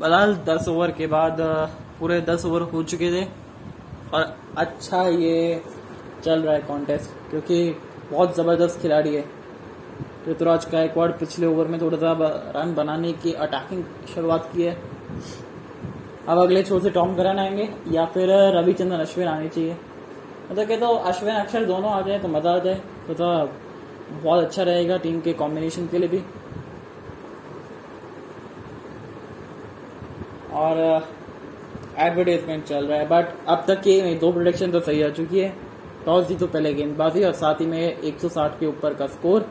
बहरहाल दस ओवर के बाद पूरे दस ओवर हो चुके थे। और अच्छा ये चल रहा है कॉन्टेस्ट क्योंकि बहुत ज़बरदस्त खिलाड़ी है। ऋतुराज का गायकवाड़ पिछले ओवर में थोड़ा सा रन बनाने की अटैकिंग शुरुआत की है। अब अगले छोर से टॉम करन आएँगे या फिर रविचंद्रन अश्विन आने चाहिए। मतलब कहते तो अश्विन अक्षर दोनों आ जाए तो मज़ा आ जाए। तो, तो बहुत अच्छा रहेगा टीम के कॉम्बिनेशन के लिए भी। और एडवर्टाइजमेंट चल रहा है बट अब तक के में दो प्रोडक्शन तो सही आ चुकी है। टॉस जीतो पहले गेंदबाजी और साथ ही में 160 के ऊपर का स्कोर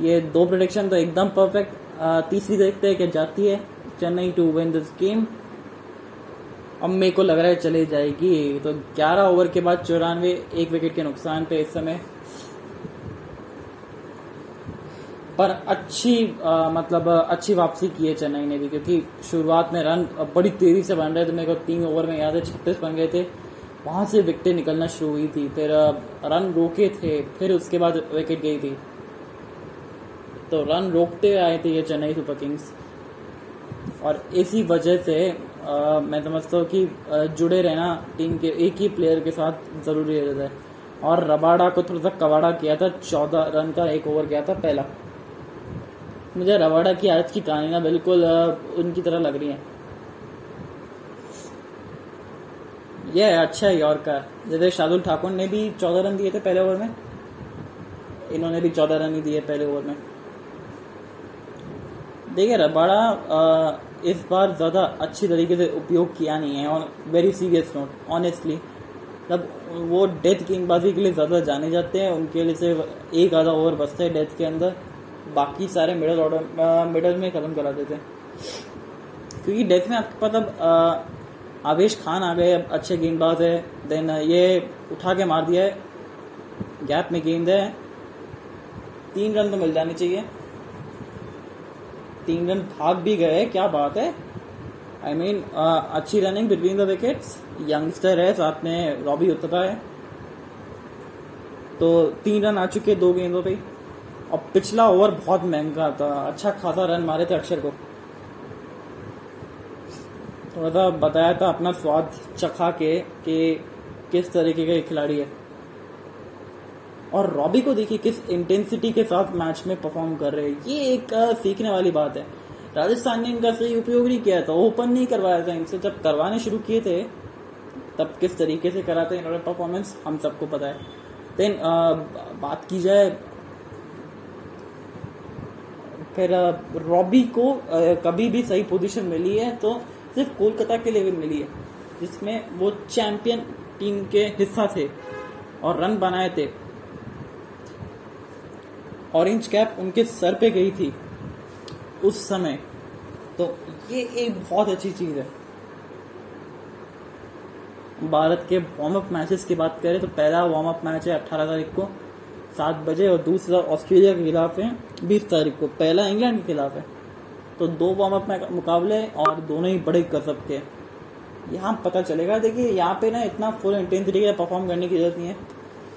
ये दो प्रोडक्शन तो एकदम परफेक्ट तीसरी देखते हैं कि जाती है, Chennai to win this game अब मेरे को लग रहा है चली जाएगी तो 11 ओवर के बाद चौरानवे, एक विकेट के नुकसान पे इस समय। पर अच्छी अ, मतलब अच्छी वापसी की है चेन्नई ने भी क्योंकि शुरुआत में रन बड़ी तेज़ी से बन रहे थे। मेरे को तीन ओवर में याद है छत्तीस बन गए थे। वहाँ से विकटें निकलना शुरू हुई थी। फिर रन रोके थे फिर उसके बाद विकेट गई थी। तो रन रोकते आए थे ये चेन्नई सुपर किंग्स। और इसी वजह से अ, मैं समझता हूँ कि जुड़े रहना टीम के एक ही प्लेयर के साथ ज़रूरी रहता है। और रबाड़ा को थोड़ा सा कवाड़ा किया था चौदह रन का एक ओवर गया था पहला। मुझे रबाड़ा की आज की कहानी बिल्कुल उनकी तरह लग रही है। यह अच्छा है यॉर्कर जैसे शार्दुल ठाकुर ने भी चौदह रन दिए थे पहले ओवर में। इन्होंने भी चौदह रन ही दिए पहले ओवर में। देखिए रबाड़ा इस बार ज़्यादा अच्छी तरीके से उपयोग किया नहीं है, और वेरी सीरियस नोट ऑनेस्टली मतलब वो डेथ गेंदबाजी के लिए ज़्यादा जाने जाते हैं, उनके लिए सिर्फ़ एक आधा ओवर बचता है डेथ के अंदर। बाकी सारे मिडल ऑर्डर मिडल में ख़त्म करा देते क्योंकि डेथ में आपके पास अब आवेश खान आ गए अच्छे गेंदबाज है। देन ये उठा के मार दिया है। गैप में गेंद है। तीन रन तो मिल जाने चाहिए। तीन रन भाग भी गए क्या बात है। I I mean mean, uh, अच्छी running between the wickets youngster है साथ में रॉबी उत्तपा है। तो तीन रन आ चुके दो गेंदों पे और पिछला ओवर बहुत महँगा था। अच्छा खासा रन मारे थे अक्षर को। थोड़ा सा बताया था अपना स्वाद चखा के कि किस तरीके का खिलाड़ी है। और रॉबी को देखिए किस इंटेंसिटी के साथ मैच में परफॉर्म कर रहे हैं। ये एक सीखने वाली बात है। राजस्थान ने इनका सही उपयोग नहीं किया था ओपन नहीं करवाया था इनसे। जब करवाने शुरू किए थे, तब किस तरीके से करा था इन्होंने परफॉर्मेंस हम सबको पता है। देन बात की जाए फिर रॉबी को कभी भी सही पोजीशन मिली है तो सिर्फ़ कोलकाता के लिए भी मिली है, जिसमें वो चैंपियन टीम के हिस्सा थे और रन बनाए थे। ऑरेंज कैप उनके सर पे गई थी उस समय। तो ये एक बहुत अच्छी चीज़ है। भारत के वार्म अप मैचेस की बात करें तो पहला वार्म अप मैच है 18 तारीख को। सात बजे और दूसरा ऑस्ट्रेलिया के खिलाफ है 20 तारीख को। पहला इंग्लैंड के खिलाफ है। तो दो वार्म अप मुकाबले और दोनों ही बड़े गजब के यहाँ पता चलेगा देखिए यहाँ पे ना इतना फुल इंटेंसिटी के परफॉर्म करने की ज़रूरत नहीं है।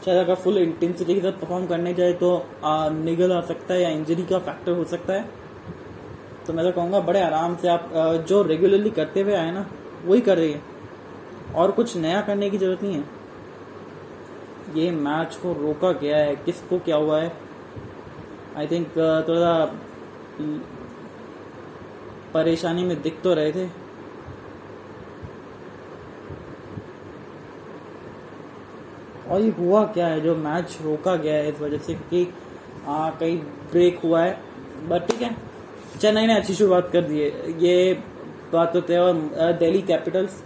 शायद अगर फुल इंटेंसिटी के साथ परफॉर्म करने जाए तो आ, निगल आ सकता है या इंजरी का फैक्टर हो सकता है। तो मैं तो कहूँगा बड़े आराम से आप आ, जो रेगुलरली करते हुए आए ना वही कर रही है। और कुछ नया करने की ज़रूरत नहीं है। ये मैच को रोका गया है। किसको क्या हुआ है? आई थिंक थोड़ा परेशानी में दिख तो रहे थे। और ये हुआ क्या है? जो मैच रोका गया है इस वजह से कि आ, कहीं ब्रेक हुआ है। बट ठीक है। चेन्नई ने अच्छी शुरुआत कर दी है। ये बात तो तय और दिल्ली कैपिटल्स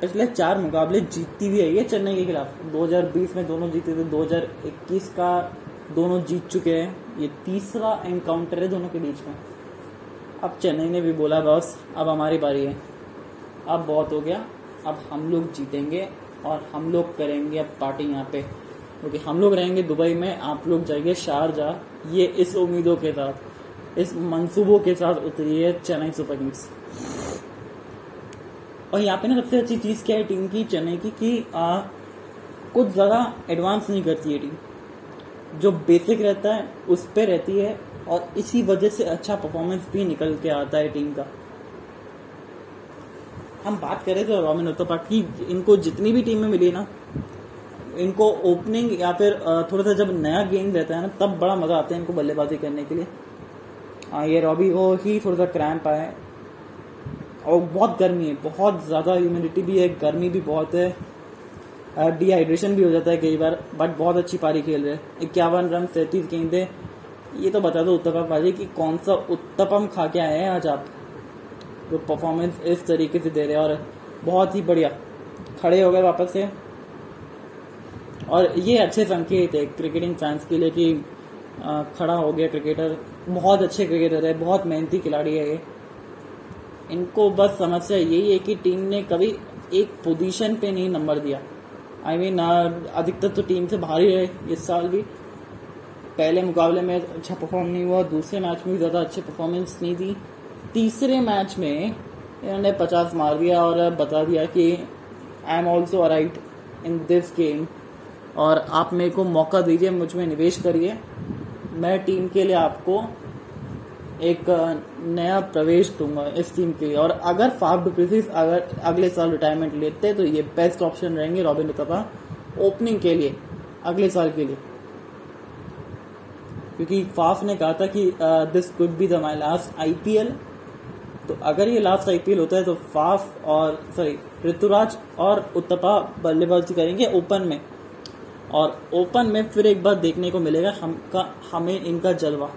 पिछले चार मुकाबले जीतती भी आई है चेन्नई के खिलाफ। 2020 में दोनों जीते थे 2021 का दोनों जीत चुके हैं। ये तीसरा एनकाउंटर है दोनों के बीच में। अब चेन्नई ने भी बोला, बॉस, अब हमारी बारी है। अब बहुत हो गया, अब हम लोग जीतेंगे और हम लोग करेंगे अब पार्टी यहाँ पे। क्योंकि हम लोग रहेंगे दुबई में, आप लोग जाइए शारजा ये इस उम्मीदों के साथ, इस मंसूबों के साथ उतरी है चेन्नई सुपर किंग्स। और यहाँ पे ना सबसे अच्छी चीज़ क्या है टीम की चेन्नई की कि आ, कुछ ज़्यादा एडवांस नहीं करती है टीम जो बेसिक रहता है उस पर रहती है और इसी वजह से अच्छा परफॉर्मेंस भी निकल के आता है टीम का। हम बात करें तो रॉबिन उत्तपा की इनको जितनी भी टीमें मिली ना इनको ओपनिंग या फिर थोड़ा सा जब नया गेंद रहता है ना तब बड़ा मज़ा आता है इनको बल्लेबाजी करने के लिए। आ, ये रॉबी को ही थोड़ा सा क्रैम्प आया और बहुत गर्मी है, बहुत ज़्यादा ह्यूमिडिटी भी है, गर्मी भी बहुत है डिहाइड्रेशन भी हो जाता है कई बार बट बहुत अच्छी पारी खेल रहे हैं। इक्यावन रन सैंतीस गेंदे, ये तो बता दो उत्तपम भाजी कि कौन सा उत्तपम खा के आए हैं आज आप? जो परफॉर्मेंस इस तरीके से दे रहे हैं और बहुत ही बढ़िया। खड़े हो गए वापस से। और ये अच्छे संकेत है क्रिकेटिंग फैंस के लिए कि खड़ा हो गया क्रिकेटर बहुत अच्छे क्रिकेटर है, बहुत मेहनती खिलाड़ी है ये। इनको बस समस्या यही है कि टीम ने कभी एक पोजीशन पे नहीं नंबर दिया। आई I मीन mean, अधिकतर तो टीम से बाहर ही रहे इस साल भी। पहले मुकाबले में अच्छा परफॉर्म नहीं हुआ दूसरे मैच में भी ज़्यादा अच्छी परफॉर्मेंस नहीं दी। तीसरे मैच में इन्होंने पचास मार दिया और बता दिया कि I am also right in this game और आप मेरे को मौका दीजिए मुझमें निवेश करिए। मैं टीम के लिए आपको एक नया प्रवेश दूँगा इस टीम के लिए। और अगर फाफ डुप्लेसिस अगर अगले साल रिटायरमेंट लेते तो ये बेस्ट ऑप्शन रहेंगे रॉबिन उतपा ओपनिंग के लिए, अगले साल के लिए। क्योंकि फाफ ने कहा था कि this could be the my last IPL तो अगर ये लास्ट आईपीएल होता है तो फाफ और सॉरी ऋतुराज और उत्तपा बल्लेबाजी करेंगे ओपन में। और ओपन में फिर एक बार देखने को मिलेगा, हमका, हमें इनका जलवा।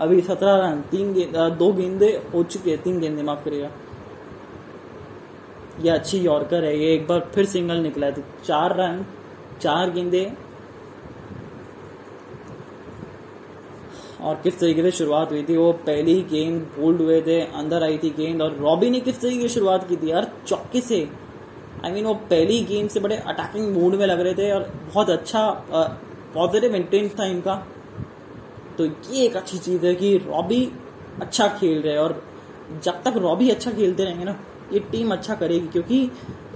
अभी सत्रह रन तीन गेंद दो गेंदे हो चुके हैं तीन गेंदे माफ़ करिएगा। ये अच्छी यॉर्कर है ये एक बार फिर सिंगल निकला है तो चार रन चार गेंदे। और किस तरीके से शुरुआत हुई थी वो पहली ही गेंद बोल्ड हुए थे अंदर आई थी गेंद और रॉबी ने किस तरीके की शुरुआत की थी यार चौके से। आई I मीन mean, वो पहली गेंद से बड़े अटैकिंग मूड में लग रहे थे और बहुत अच्छा पॉजिटिव इंटेंस था इनका। तो ये एक अच्छी चीज़ है कि रॉबी अच्छा खेल रहे हैं और जब तक रॉबी अच्छा खेलते रहेंगे ना ये टीम अच्छा करेगी क्योंकि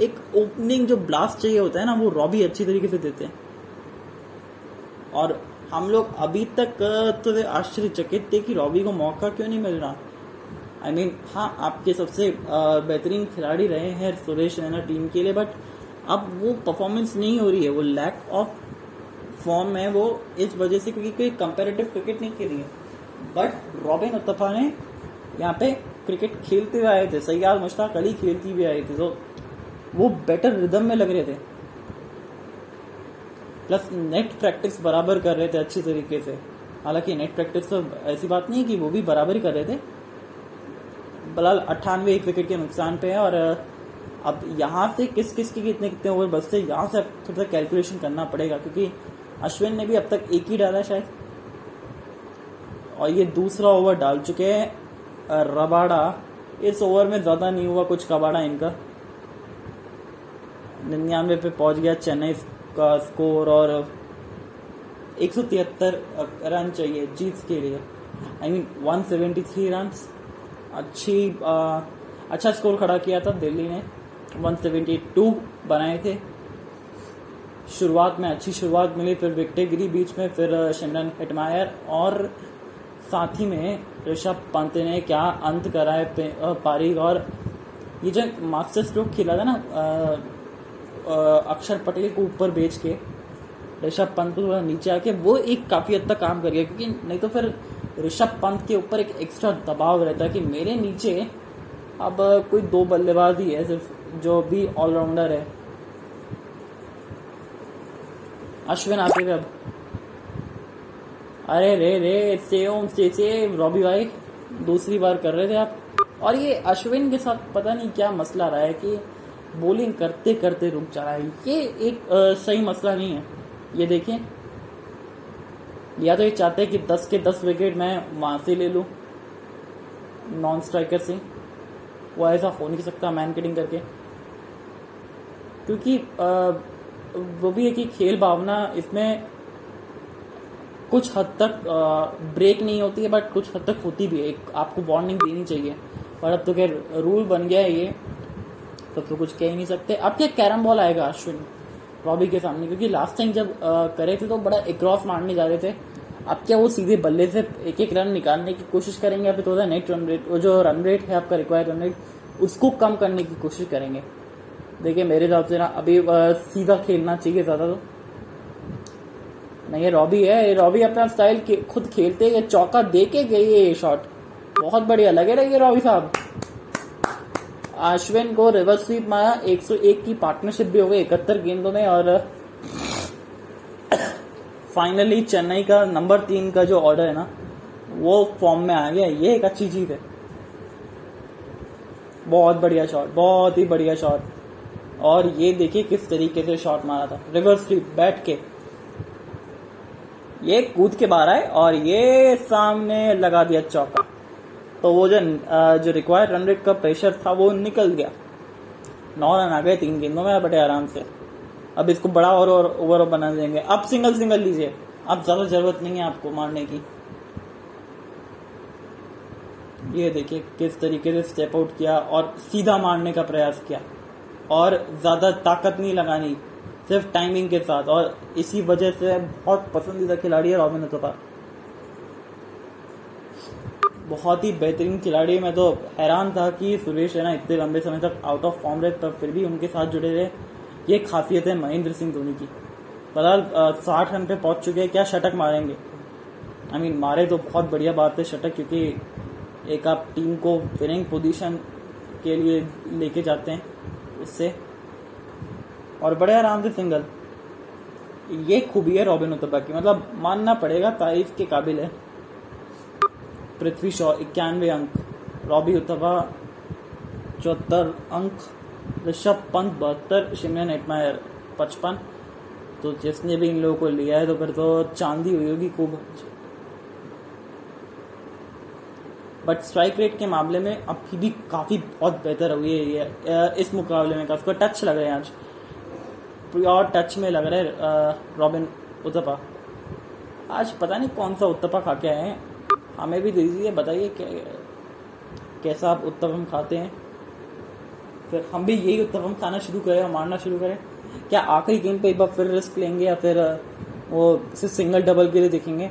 एक ओपनिंग जो ब्लास्ट चाहिए होता है ना वो रॉबी अच्छी तरीके से देते हैं। और हम लोग अभी तक तो आश्चर्यचकित थे कि रॉबी को मौका क्यों नहीं मिल रहा? आई I मीन mean, हाँ आपके सबसे बेहतरीन खिलाड़ी रहे हैं सुरेश रैना टीम के लिए बट अब वो परफॉर्मेंस नहीं हो रही है वो लैक ऑफ़ फॉर्म में वो इस वजह से क्योंकि कोई कंपेरेटिव क्रिकेट नहीं खेली है। बट रॉबिन उत्तफा ने यहाँ पे क्रिकेट खेलते हुए आए थे। सैयाद मुश्ताक अली खेलती हुए आए थे। तो वो बेटर रिदम में लग रहे थे। प्लस नेट प्रैक्टिस बराबर कर रहे थे अच्छी तरीके से। हालाँकि नेट प्रैक्टिस तो ऐसी बात नहीं कि वो भी बराबर ही कर रहे थे। बलाल अट्ठानवे एक विकेट के नुकसान पे है और, अब यहाँ से किस किस के कितने कितने ओवर बचते यहाँ से थोड़ा सा कैलकुलेशन करना पड़ेगा क्योंकि अश्विन ने भी अब तक एक ही डाला शायद। और ये दूसरा ओवर डाल चुके हैं रबाड़ा। इस ओवर में ज़्यादा नहीं हुआ कुछ कबाड़ा इनका। निन्यानवे पे पहुँच गया चेन्नई का स्कोर और एक सौ तिहत्तर रन चाहिए जीत के लिए। आई मीन 173 रन अच्छी आ, अच्छा स्कोर खड़ा किया था दिल्ली ने। 172 बनाए थे। शुरुआत में, अच्छी शुरुआत मिली, फिर विकटे गिरी बीच में, फिर शिमरन हिटमायर और साथ ही में ऋषभ पंत ने क्या अंत करा है पारी और ये जो मास्टर स्ट्रोक खेला था ना अक्षर पटेल को ऊपर बेच के, ऋषभ पंत को नीचे आके, वो एक काफ़ी हद तक काम कर गया क्योंकि नहीं तो फिर ऋषभ पंत के ऊपर एक एक्स्ट्रा दबाव रहता कि मेरे नीचे अब कोई दो बल्लेबाज ही है, सिर्फ़ जो भी ऑलराउंडर है। अश्विन आते थे अब। अरे रे रे सेम से से रॉबी भाई दूसरी बार कर रहे थे आप। और ये अश्विन के साथ पता नहीं क्या मसला रहा है कि बॉलिंग करते करते रुक जा रहा है। ये एक आ, सही मसला नहीं है। ये देखें या तो ये चाहते हैं कि 10 के 10 विकेट मैं वहाँ से ले लूँ नॉन स्ट्राइकर से। वो ऐसा हो नहीं सकता मैन किटिंग करके। क्योंकि आ, वो भी है कि खेल भावना इसमें कुछ हद तक ब्रेक नहीं होती है बट कुछ हद तक होती भी है। एक आपको वार्निंग देनी चाहिए। और अब तो खैर रूल बन गया है ये। तब तो, तो कुछ कह ही नहीं सकते। अब क्या कैरम बॉल आएगा अश्विन? रॉबी के सामने। क्योंकि लास्ट टाइम जब करे थे तो बड़ा एक्रॉस मारने जा रहे थे। अब क्या वो सीधे बल्ले से एक एक रन निकालने की कोशिश करेंगे या फिर थोड़ा नेट रन रेट वो जो रन रेट है आपका रिक्वायर्ड रन रेट उसको कम करने की कोशिश करेंगे? देखिए, मेरे हिसाब से ना, अभी सीधा खेलना चाहिए ज़्यादा तो। नहीं, ये रॉबी है, ये रॉबी अपना स्टाइल खुद खेलते हैं चौका दे के गई है ये शॉट बहुत बढ़िया, लगे रहिए रॉबी साहब। अश्विन को रिवर्स स्वीप मारा 101 की पार्टनरशिप भी हो गई, इकहत्तर गेंदों में, और फाइनली चेन्नई का नंबर तीन का जो ऑर्डर है ना, वो फॉर्म में आ गया, ये एक अच्छी चीज़ है। बहुत बढ़िया शॉट बहुत ही बढ़िया शॉट और ये देखिए किस तरीके से शॉट मारा था। रिवर्स स्वीप बैठ के। ये कूद के बाहर आए और ये सामने लगा दिया चौका तो वो जो जो रिक्वायर्ड रन रेट का प्रेशर था, वो निकल गया। नौ रन आ गए तीन गेंदों में बड़े आराम से। अब इसको बड़ा और और ओवर बना देंगे। अब सिंगल सिंगल लीजिए। अब ज़्यादा ज़रूरत नहीं है आपको मारने की। ये देखिए किस तरीके से स्टेप आउट किया और सीधा मारने का प्रयास किया। और ज़्यादा ताकत नहीं लगानी सिर्फ़ टाइमिंग के साथ। और इसी वजह से बहुत पसंदीदा खिलाड़ी है रॉबिन उतपा बहुत ही बेहतरीन खिलाड़ी मैं तो हैरान था कि सुरेश रैना इतने लंबे समय तक आउट ऑफ़ फॉर्म रहे तब फिर भी उनके साथ जुड़े रहे। ये खासियत है महेंद्र सिंह धोनी की। बता साठ रन पे पहुँच चुके हैं क्या शटक मारेंगे? आई I मीन mean, मारे तो बहुत बढ़िया बात है शटक क्योंकि एक आप टीम को विनिंग पोजीशन के लिए लेके जाते हैं। उससे और बड़े आराम से सिंगल। ये खूबी है रॉबिन उतबा की। मतलब मानना पड़ेगा, तारीफ़ के काबिल है। पृथ्वी शॉ, इक्यानवे अंक। रॉबी उतबा चौहत्तर अंक। ऋषभ पंत, बहत्तर। शिमरन, एटमायर, पचपन। तो जिसने भी इन लोगों को लिया है तो फिर तो चांदी हुई होगी खूब। बट स्ट्राइक रेट के मामले में अभी भी काफ़ी बहुत बेहतर हुई है इस मुकाबले में काफ़ी टच लग रहे हैं आज। प्योर टच में लग रहे हैं रॉबिन उत्तपा आज पता नहीं कौन सा उत्तपा खा के आए हैं। हमें भी दीजिए, बताइए कैसा आप उत्तपम खाते हैं। फिर हम भी यही उत्तपम खाना शुरू करें और मारना शुरू करें। क्या आखिरी गेम पे एक बार फिर रिस्क लेंगे या फिर वो सिर्फ़ सिंगल डबल के लिए देखेंगे?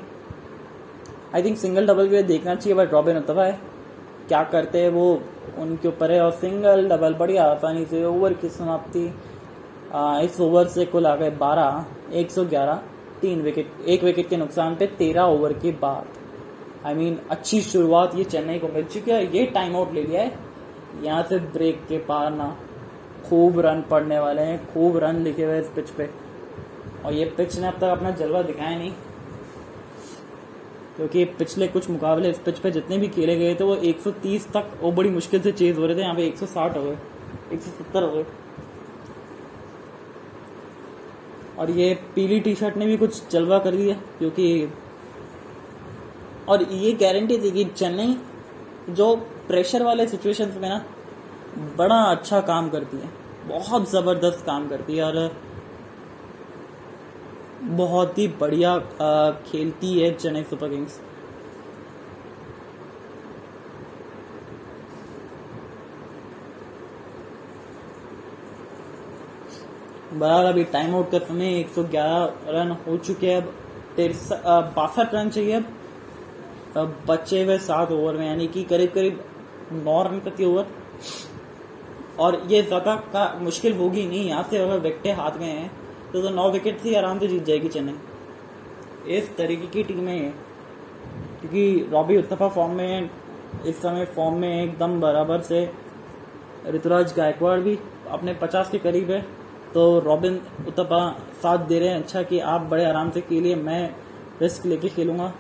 आई थिंक सिंगल डबल के लिए देखना चाहिए बट रॉबिन उत्तपा है। क्या करते हैं वो? उनके ऊपर है और सिंगल डबल बढ़िया आसानी से ओवर की समाप्ति। इस ओवर से कुल आ गए बारह एक सौ ग्यारह तीन विकेट एक विकेट के नुकसान पे तेरह ओवर के बाद। आई I मीन mean, अच्छी शुरुआत ये चेन्नई को मिल चुकी है ये टाइम आउट ले लिया है। यहाँ से ब्रेक के पार ना। खूब रन पड़ने वाले हैं खूब रन लिखे हुए इस पिच पे। और ये पिच ने अब तक अपना जलवा दिखाया नहीं। क्योंकि पिछले कुछ मुकाबले इस पिच पे जितने भी खेले गए थे, वो 130 तक वो बड़ी मुश्किल से चेज हो रहे थे। यहाँ पे 160 हो गए 170 हो गए। और ये पीली टी शर्ट ने भी कुछ जलवा कर दिया, क्योंकि और ये गारंटी थी कि चेन्नई जो प्रेशर वाले सिचुएशन में ना, बड़ा अच्छा काम करती है, बहुत ज़बरदस्त काम करती है। और बहुत ही बढ़िया खेलती है चेन्नई सुपर किंग्स। बराबर अभी टाइम आउट का समय 111 रन हो चुके हैं अब बासठ रन चाहिए अब। बचे हुए सात ओवर में, यानी कि करीब करीब नौ रन प्रति ओवर और ये ज़्यादा का मुश्किल होगी नहीं, यहाँ से अगर विकेटें हाथ में हैं तो, तो नौ विकेट से आराम से जीत जाएगी चेन्नई। इस तरीके की टीमें हैं क्योंकि रॉबी उत्तफा फॉर्म में इस समय फॉर्म में एकदम बराबर से। ऋतुराज गायकवाड़ भी अपने पचास के करीब है। तो रॉबिन उत्तपा साथ दे रहे हैं। अच्छा कि आप बड़े आराम से खेलिए मैं रिस्क लेके खेलूँगा।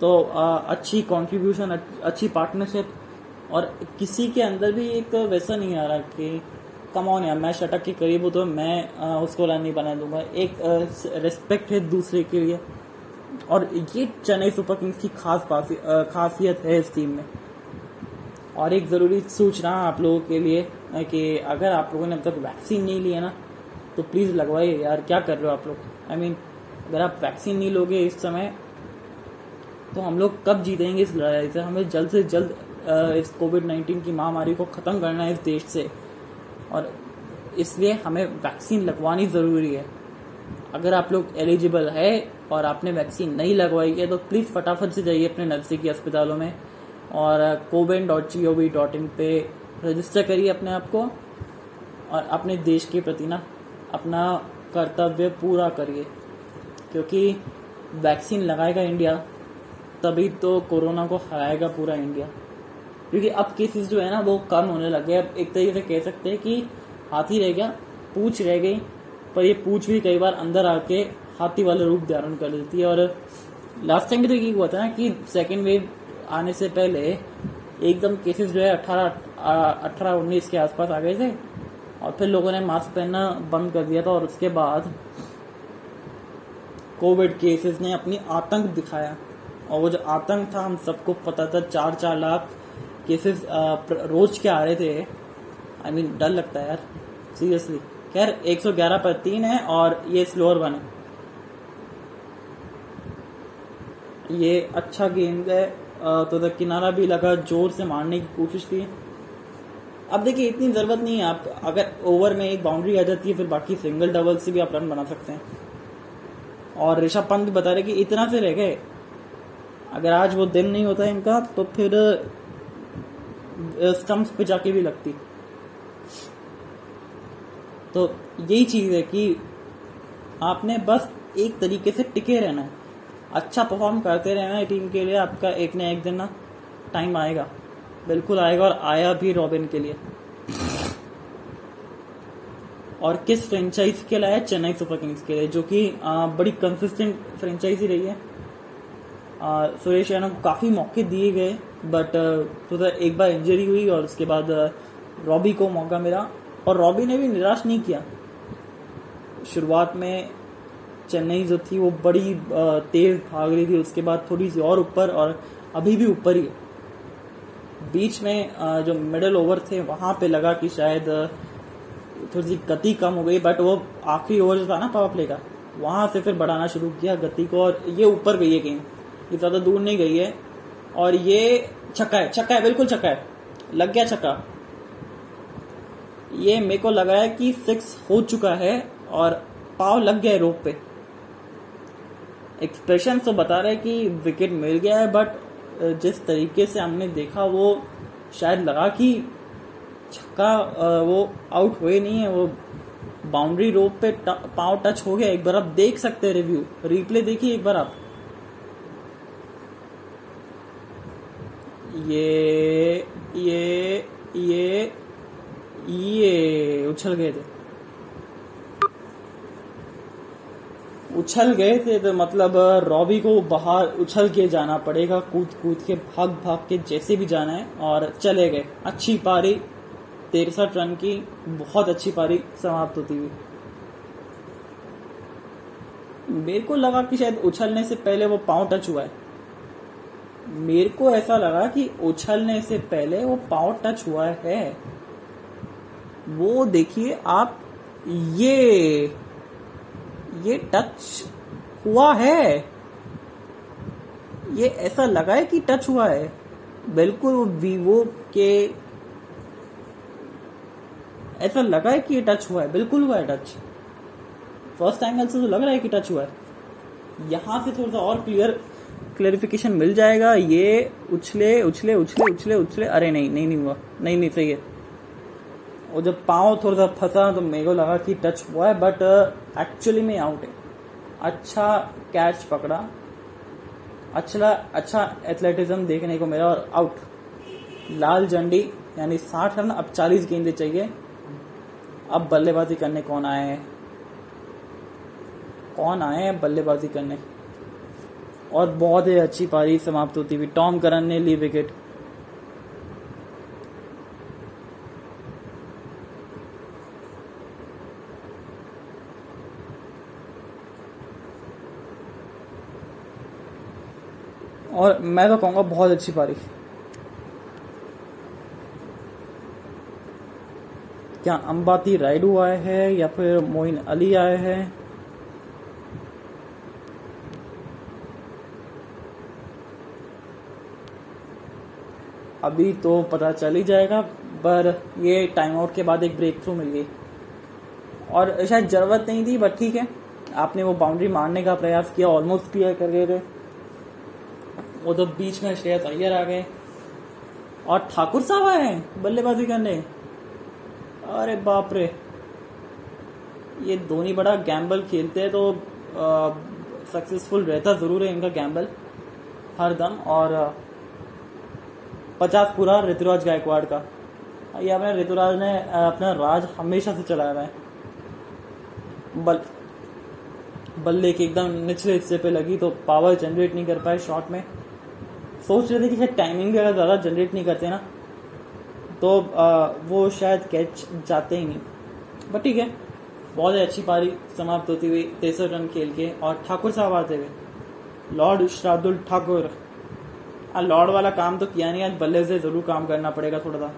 तो आ, अच्छी कंट्रीब्यूशन अच्छी पार्टनरशिप और किसी के अंदर भी एक वैसा नहीं आ रहा कि कम ऑन यार मैं शटक के करीब हूँ तो मैं आ, उसको रन नहीं बना दूँगा। एक रिस्पेक्ट है दूसरे के लिए। और ये चेन्नई सुपर किंग्स की खास खासियत है इस टीम में। और एक ज़रूरी सूचना आप लोगों के लिए कि अगर आप लोगों ने अब तक वैक्सीन नहीं लिया ना तो प्लीज़ लगवाइए यार क्या कर रहे हो आप लोग? आई मीन अगर आप वैक्सीन नहीं लोगे इस समय तो हम लोग कब जीतेंगे इस लड़ाई से? हमें जल्द से जल्द इस कोविड नाइन्टीन की महामारी को ख़त्म करना है इस देश से। और इसलिए हमें वैक्सीन लगवानी ज़रूरी है। अगर आप लोग एलिजिबल है और आपने वैक्सीन नहीं लगवाई है तो प्लीज़ फटाफट से जाइए अपने नज़दीकी अस्पतालों में और CoWIN dot G O V dot in पे रजिस्टर करिए अपने आप को और अपने देश के प्रति ना अपना कर्तव्य पूरा करिए। क्योंकि वैक्सीन लगाएगा इंडिया, तभी तो कोरोना को हराएगा पूरा इंडिया। क्योंकि अब केसेस जो है ना, वो कम होने लगे अब एक तरीके से कह सकते हैं कि हाथी रह गया, पूछ रह गई, पर ये पूछ भी कई बार अंदर आके हाथी वाला रूप धारण कर लेती है। और लास्ट टाइम भी तो ये हुआ था ना कि सेकेंड वेव आने से पहले एकदम केसेस जो है अठारह अठारह, उन्नीस के आसपास आ गए थे, और फिर लोगों ने मास्क पहनना बंद कर दिया था, और उसके बाद कोविड केसेस ने अपनी आतंक दिखाया। और वो जो आतंक था, हम सबको पता था, चार चार लाख केसेस रोज के आ रहे थे? आई I मीन mean, डर लगता है यार सीरियसली खैर 111 पर तीन है और ये स्लोअर वन है। ये अच्छा गेंद है तो द किनारा भी लगा ज़ोर से मारने की कोशिश की। अब देखिए इतनी ज़रूरत नहीं है आप अगर ओवर में एक बाउंड्री आ जाती है फिर बाकी सिंगल डबल से भी आप रन बना सकते हैं। और ऋषभ पंत बता रहे कि इतना से रह गए। अगर आज वो दिन नहीं होता इनका तो फिर स्टम्प्स पे जाके भी लगती। तो यही चीज़ है कि आपने बस एक तरीके से टिके रहना है। अच्छा परफॉर्म करते रहना है टीम के लिए, आपका एक न एक दिन ना टाइम आएगा। बिल्कुल आएगा और आया भी रॉबिन के लिए। और किस फ्रेंचाइज के लिए चेन्नई सुपर किंग्स के लिए, जो कि बड़ी कंसिस्टेंट फ्रेंचाइजी रही है। सुरेश रैना को काफ़ी मौके दिए गए बट तो एक बार इंजरी हुई और उसके बाद रॉबी को मौका मिला और रॉबी ने भी निराश नहीं किया। शुरुआत में चेन्नई जो थी वो बड़ी तेज भाग रही थी, उसके बाद थोड़ी सी और ऊपर और अभी भी ऊपर ही बीच में जो मिडल ओवर थे, वहाँ पे लगा कि शायद थोड़ी सी गति कम हो गई बट वो आखिरी ओवर जो था ना पावर प्ले का, वहाँ से फिर बढ़ाना शुरू किया गति को और ये ऊपर गई है गेम ये ज़्यादा दूर नहीं गई है। और ये छक्का है छक्का है, बिल्कुल छक्का है। लग गया छक्का। ये मेरे को लग रहा है कि सिक्स हो चुका है और पाव लग गया है रोप पे। एक्सप्रेशन तो बता रहे कि विकेट मिल गया है बट जिस तरीके से हमने देखा वो शायद लगा कि छक्का वो आउट हुए नहीं है, वो बाउंड्री रोप पे पाव टच हो गया। एक बार आप देख सकते हैं रिव्यू रिप्ले देखिए एक बार आप। ये ये ये ये, उछल गए थे। उछल गए थे तो मतलब रॉबी को बाहर उछल के जाना पड़ेगा कूद कूद के भाग भाग के जैसे भी जाना है, और चले गए। अच्छी पारी, तिरसठ रन की, बहुत अच्छी पारी समाप्त होती हुई। मेरे को लगा कि शायद उछलने से पहले वो पाँव टच हुआ है। मेरे को ऐसा लगा कि उछलने से पहले वो पाँव टच हुआ है। वो देखिए, आप ये ये टच हुआ है। ये ऐसा लगा है कि टच हुआ है। बिल्कुल वीवो के, ऐसा लगा है कि ये टच हुआ है। बिल्कुल हुआ है टच। फ़र्स्ट एंगल से तो लग रहा है कि टच हुआ है। यहाँ से थोड़ा सा और क्लियर क्लैरिफिकेशन मिल जाएगा, ये उछले उछले उछले उछले उछले। अरे नहीं नहीं नहीं हुआ। नहीं नहीं, सही है। और जब पाँव थोड़ा सा फंसा तो मेरे को लगा कि टच हुआ है बट एक्चुअली में आउट है। अच्छा कैच पकड़ा। अच्छा अच्छा एथलेटिज्म देखने को मिला और आउट लाल झंडी, यानी साठ रन, अब चालीस गेंदे चाहिए। अब बल्लेबाजी करने कौन आए हैं? कौन आए हैं बल्लेबाजी करने? और बहुत ही अच्छी पारी समाप्त होती हुई। टॉम करन ने ली विकेट। और मैं तो कहूँगा बहुत अच्छी पारी। क्या अंबाती रायडू आए हैं या फिर मोइन अली आए हैं? अभी तो पता चल ही जाएगा, पर ये टाइम आउट के बाद एक ब्रेक थ्रू मिल गई। और शायद ज़रूरत नहीं थी बट ठीक है। आपने वो बाउंड्री मारने का प्रयास किया ऑलमोस्ट क्लियर कर गए थे। वो तो बीच में श्रेयस अय्यर आ गए। और ठाकुर साहब आए हैं, बल्लेबाजी करने। अरे बाप रे। ये धोनी बड़ा गैम्बल खेलते हैं तो सक्सेसफुल रहता ज़रूर है इनका गैम्बल हर दम और पचास पूरा ऋतुराज गायकवाड़ का। ये अपने ऋतुराज ने अपना राज हमेशा से चलाया है। बल बल्ले के एकदम निचले हिस्से पे लगी तो पावर जनरेट नहीं कर पाए शॉट में। सोच रहे थे कि शायद टाइमिंग भी अगर ज़्यादा जनरेट नहीं करते ना तो आ, वो शायद कैच जाते ही नहीं। बट ठीक है बहुत ही अच्छी पारी समाप्त होती हुई तिरसठ रन खेल के और ठाकुर साहब आते हुए। लॉर्ड श्रादुल ठाकुर। लॉर्ड वाला काम तो किया नहीं, आज बल्ले से ज़रूर काम करना पड़ेगा थोड़ा सा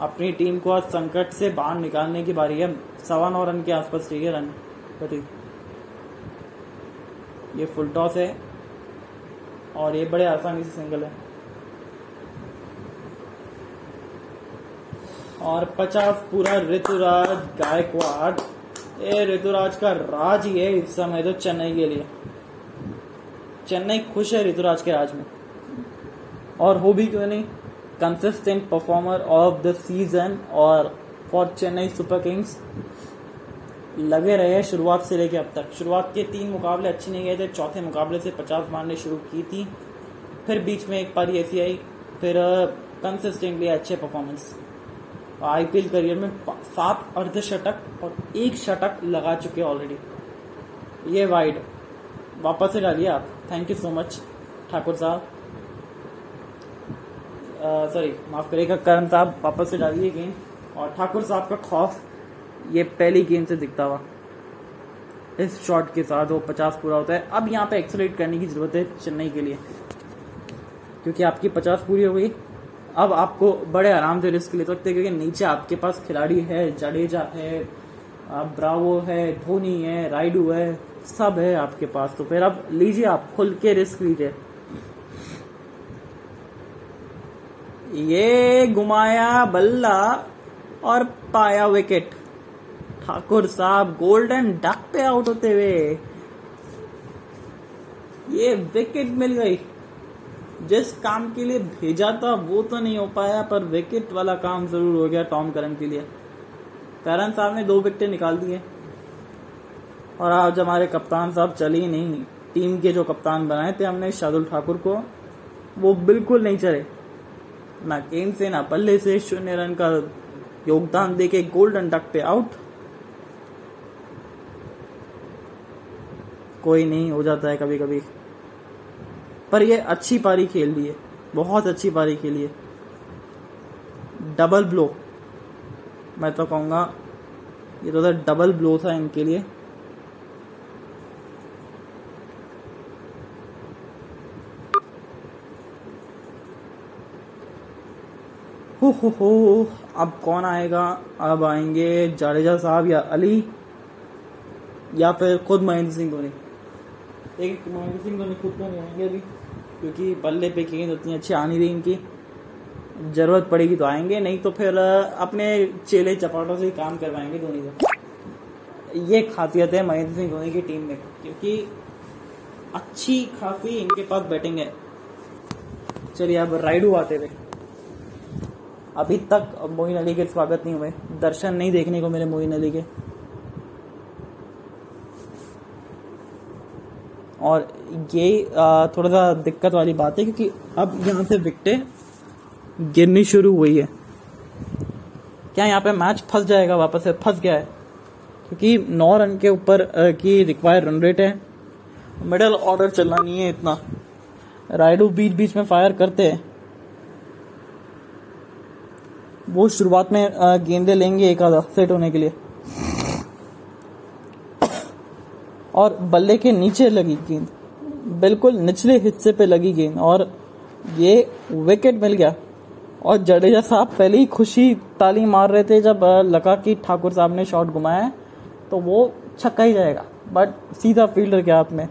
अपनी टीम को आज संकट से बाहर निकालने की बारी है। सवा नौ रन के आसपास चाहिए रन प्रति ये फुल टॉस है। और ये बड़े आसानी से सिंगल है। और पचास पूरा ऋतुराज गायकवाड़। ये ऋतुराज का राज ही है इस समय तो चेन्नई के लिए। चेन्नई खुश है ऋतुराज के राज में। और हो भी क्यों नहीं? Consistent performer of the season और फॉर चेन्नई सुपर किंग्स लगे रहे शुरुआत से लेके अब तक। शुरुआत के तीन मुकाबले अच्छे नहीं गए थे, चौथे मुकाबले से पचास मारने शुरू की थी। फिर बीच में एक पारी ऐसी आई, फिर कंसिस्टेंटली अच्छे परफॉर्मेंस आईपीएल करियर में सात अर्धशतक और एक शतक लगा चुके ऑलरेडी ये वाइड वापस से डालिए आप। Thank you so much Thakur साहब। सॉरी माफ़ करिएगा, करण साहब वापस से डालिए गेंद और ठाकुर साहब का खौफ, ये पहली गेंद से दिखता हुआ। इस शॉट के साथ वो पचास पूरा होता है। अब यहाँ पे एक्सलेट करने की ज़रूरत है चेन्नई के लिए। क्योंकि आपकी पचास पूरी हो गई। अब आपको बड़े आराम से रिस्क ले सकते हैं, क्योंकि नीचे आपके पास खिलाड़ी है, जडेजा है ब्रावो है, धोनी है, राइडू है, सब है आपके पास। तो फिर अब लीजिए, आप खुल के रिस्क लीजिए। ये घुमाया बल्ला और पाया विकेट ठाकुर साहब गोल्डन डक पे आउट होते हुए। ये विकेट मिल गई। जिस काम के लिए भेजा था, वो तो नहीं हो पाया, पर विकेट वाला काम ज़रूर हो गया टॉम करन के लिए। करन साहब ने दो विकेट निकाल दिए। और आज हमारे कप्तान साहब चले ही नहीं। टीम के जो कप्तान बनाए थे हमने शादुल ठाकुर को, वो बिल्कुल नहीं चले। ना गेंद से, ना पल्ले से शून्य रन का योगदान देके गोल्डन डक पे आउट कोई नहीं, हो जाता है कभी कभी पर ये अच्छी पारी खेल ली है, बहुत अच्छी पारी खेली है। डबल ब्लो मैं तो कहूँगा, ये तो डबल ब्लो था इनके लिए। हो हो हो। अब कौन आएगा? अब आएँगे जाडेजा साहब या अली, या फिर खुद महेंद्र सिंह धोनी। एक महेंद्र सिंह धोनी खुद तो नहीं आएँगे अभी, क्योंकि बल्ले पे गेंद उतनी अच्छी आ नहीं रही इनकी। ज़रूरत पड़ेगी तो आएँगे, नहीं तो फिर अपने चेले चपाटों से ही काम करवाएँगे धोनी से ये खासियत है महेंद्र सिंह धोनी की टीम में, क्योंकि अच्छी खासी इनके पास बैटिंग है। चलिए, अब राइडू आते थे अभी तक मोइन अली के स्वागत नहीं हुए। दर्शन नहीं देखने को मिले मोइन अली के। और ये थोड़ा सा दिक्कत वाली बात है क्योंकि अब यहाँ से विकटें गिरनी शुरू हुई है। क्या यहाँ पे मैच फंस जाएगा वापस से? फंस गया है। क्योंकि नौ रन के ऊपर की रिक्वायर्ड रन रेट है। मिडल ऑर्डर चलना नहीं है इतना। राइडू बीच बीच में फायर करते हैं। वो शुरुआत में गेंदे लेंगे एक आधा सेट होने के लिए। और बल्ले के नीचे लगी गेंद। बिल्कुल निचले हिस्से पे लगी गेंद। और ये विकेट मिल गया। और जडेजा साहब पहले ही खुशी ताली मार रहे थे जब लगा कि ठाकुर साहब ने शॉट घुमाया तो वो छक्का ही जाएगा। बट सीधा फील्डर के हाथ में।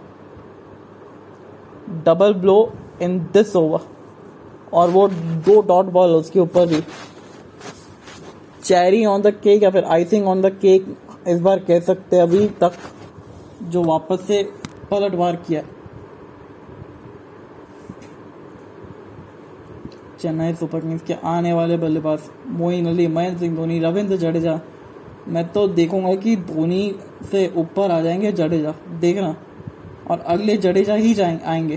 Double blow in this over और वो दो डॉट बॉल उसके ऊपर भी। चेरी ऑन द केक या फिर आइसिंग ऑन द केक इस बार कह सकते हैं अभी तक जो वापस से पलटवार किया चेन्नई सुपर किंग्स के आने वाले बल्लेबाज मोइन अली, महेंद्र सिंह धोनी, रविंद्र जडेजा। मैं तो देखूँगा कि धोनी से ऊपर आ जाएँगे जडेजा, देखना। और अगले जडेजा ही जाएँगे आएँगे।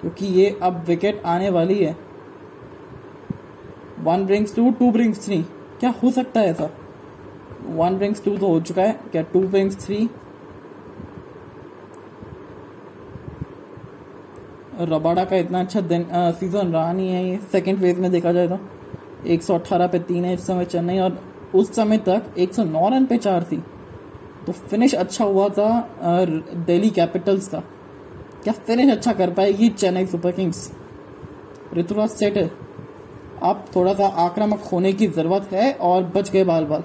क्योंकि ये अब विकेट आने वाली है। One brings two two brings three क्या हो सकता है ऐसा? वन ब्रिंग्स टू तो हो चुका है। क्या टू ब्रिंग्स थ्री रबाडा का इतना अच्छा दिन सीज़न रहा नहीं है ये। सेकेंड फ़ेज़ में देखा जाए तो। 118 पे तीन है इस समय चेन्नई और उस समय तक 109 रन पे चार थी। तो फिनिश अच्छा हुआ था दिल्ली कैपिटल्स का। क्या फिनिश अच्छा कर पाएगी Chennai Super Kings? Ruturaj set अब थोड़ा सा आक्रामक होने की ज़रूरत है और बच गए बाल बाल।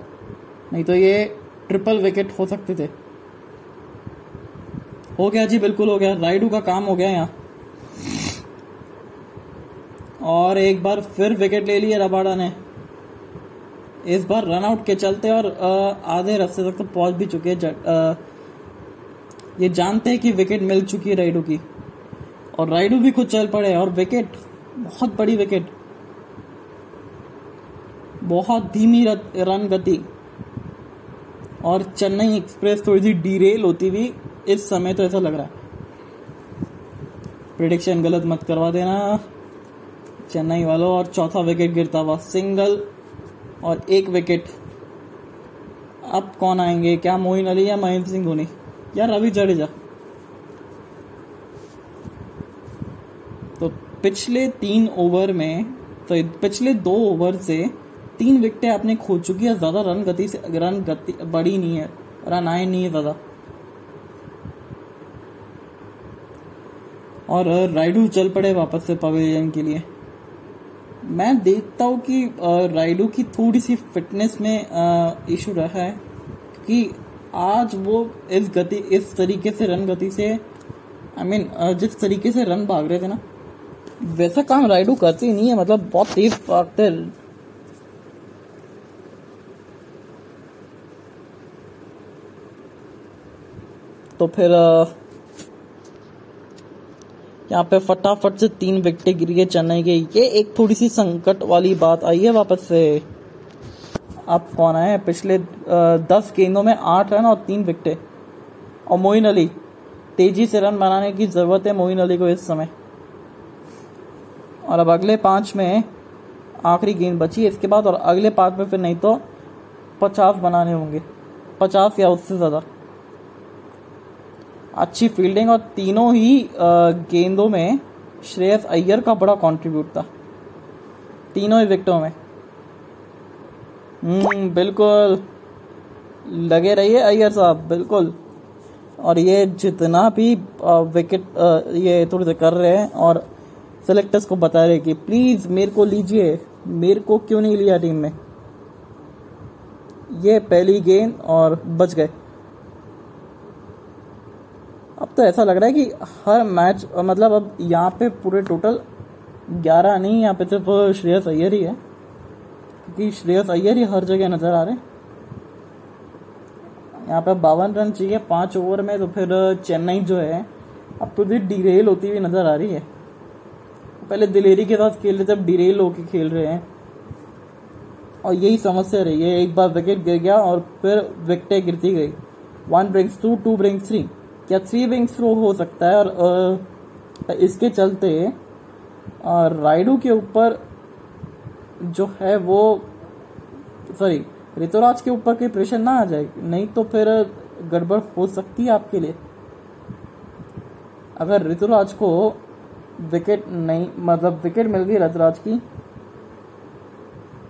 नहीं तो ये ट्रिपल विकेट हो सकते थे। हो गया जी, बिल्कुल हो गया। राइडू का काम हो गया यहाँ। और एक बार फिर विकेट ले लिया रबाडा ने। इस बार रन आउट के चलते और आधे रस्ते तक तो पहुँच भी चुके ये जानते हैं कि विकेट मिल चुकी है राइडू की। और राइडू भी कुछ चल पड़े और विकेट बहुत बड़ी विकेट बहुत धीमी रन गति। और चेन्नई एक्सप्रेस थोड़ी सी डीरेल होती हुई इस समय तो ऐसा लग रहा है। प्रिडिक्शन गलत मत करवा देना। चेन्नई वालों और चौथा विकेट गिरता हुआ सिंगल और एक विकेट अब कौन आएँगे? क्या मोइन अली या महेंद्र सिंह धोनी? या रवि जडेजा। तो पिछले तीन ओवर में तो पिछले दो ओवर से तीन विकेटें आपने खो चुकी है ज़्यादा रन गति से रन गति बड़ी नहीं है रन आए नहीं है ज़्यादा। और राइडू चल पड़े वापस से पवेलियन के लिए। मैं देखता हूँ कि राइडू की थोड़ी सी फिटनेस में इशू रहा है कि आज वो इस गति इस तरीके से रन गति से आई I मीन mean, जिस तरीके से रन भाग रहे थे ना वैसा काम राइडू करते ही नहीं है मतलब बहुत तेज भागते तो फिर यहाँ पे फटाफट से तीन विकेट गिर गए चेन्नई के। ये एक थोड़ी सी संकट वाली बात आई है वापस से। अब कौन आए पिछले दस गेंदों में आठ रन और तीन विकेट। और मोइन अली, तेज़ी से रन बनाने की ज़रूरत है मोइन अली को इस समय। और अब अगले पाँच में आखिरी गेंद बची है इसके बाद, और अगले पाँच में फिर नहीं तो पचास बनाने होंगे। पचास या उससे ज़्यादा। अच्छी फील्डिंग और तीनों ही गेंदों में श्रेयस अय्यर का बड़ा कंट्रीब्यूट था। तीनों ही विकेटों में। हम्म बिल्कुल। लगे रहिए अय्यर साहब, बिल्कुल। और ये जितना भी विकेट ये थोड़े से कर रहे हैं और सेलेक्टर्स को बता रहे कि प्लीज़ मेरे को लीजिए, मेरे को क्यों नहीं लिया टीम में? ये पहली गेंद और बच गए। अब तो ऐसा लग रहा है कि हर मैच मतलब अब यहाँ पे पूरे टोटल ग्यारह नहीं, यहाँ पे सिर्फ़ श्रेयस अय्यर ही है। क्योंकि श्रेयस अय्यर ही हर जगह नज़र आ रहे हैं। यहाँ पे बावन रन चाहिए, पाँच ओवर में तो फिर चेन्नई जो है, अब तो डिरेल होती हुई नज़र आ रही है। पहले दिलेरी के साथ खेल रहे थे, अब डिरेल होके खेल रहे हैं। और यही समस्या रही है, एक बार विकेट गिर गया और फिर विकेटें गिरती गई। One brings two two brings three क्या थ्री विंग्स थ्रो हो सकता है और इसके चलते राइडू के ऊपर जो है वो सॉरी ऋतुराज के ऊपर कोई प्रेशर ना आ जाए, नहीं तो फिर गड़बड़ हो सकती है आपके लिए। अगर ऋतुराज को विकेट नहीं मतलब विकेट मिल गई ऋतुराज की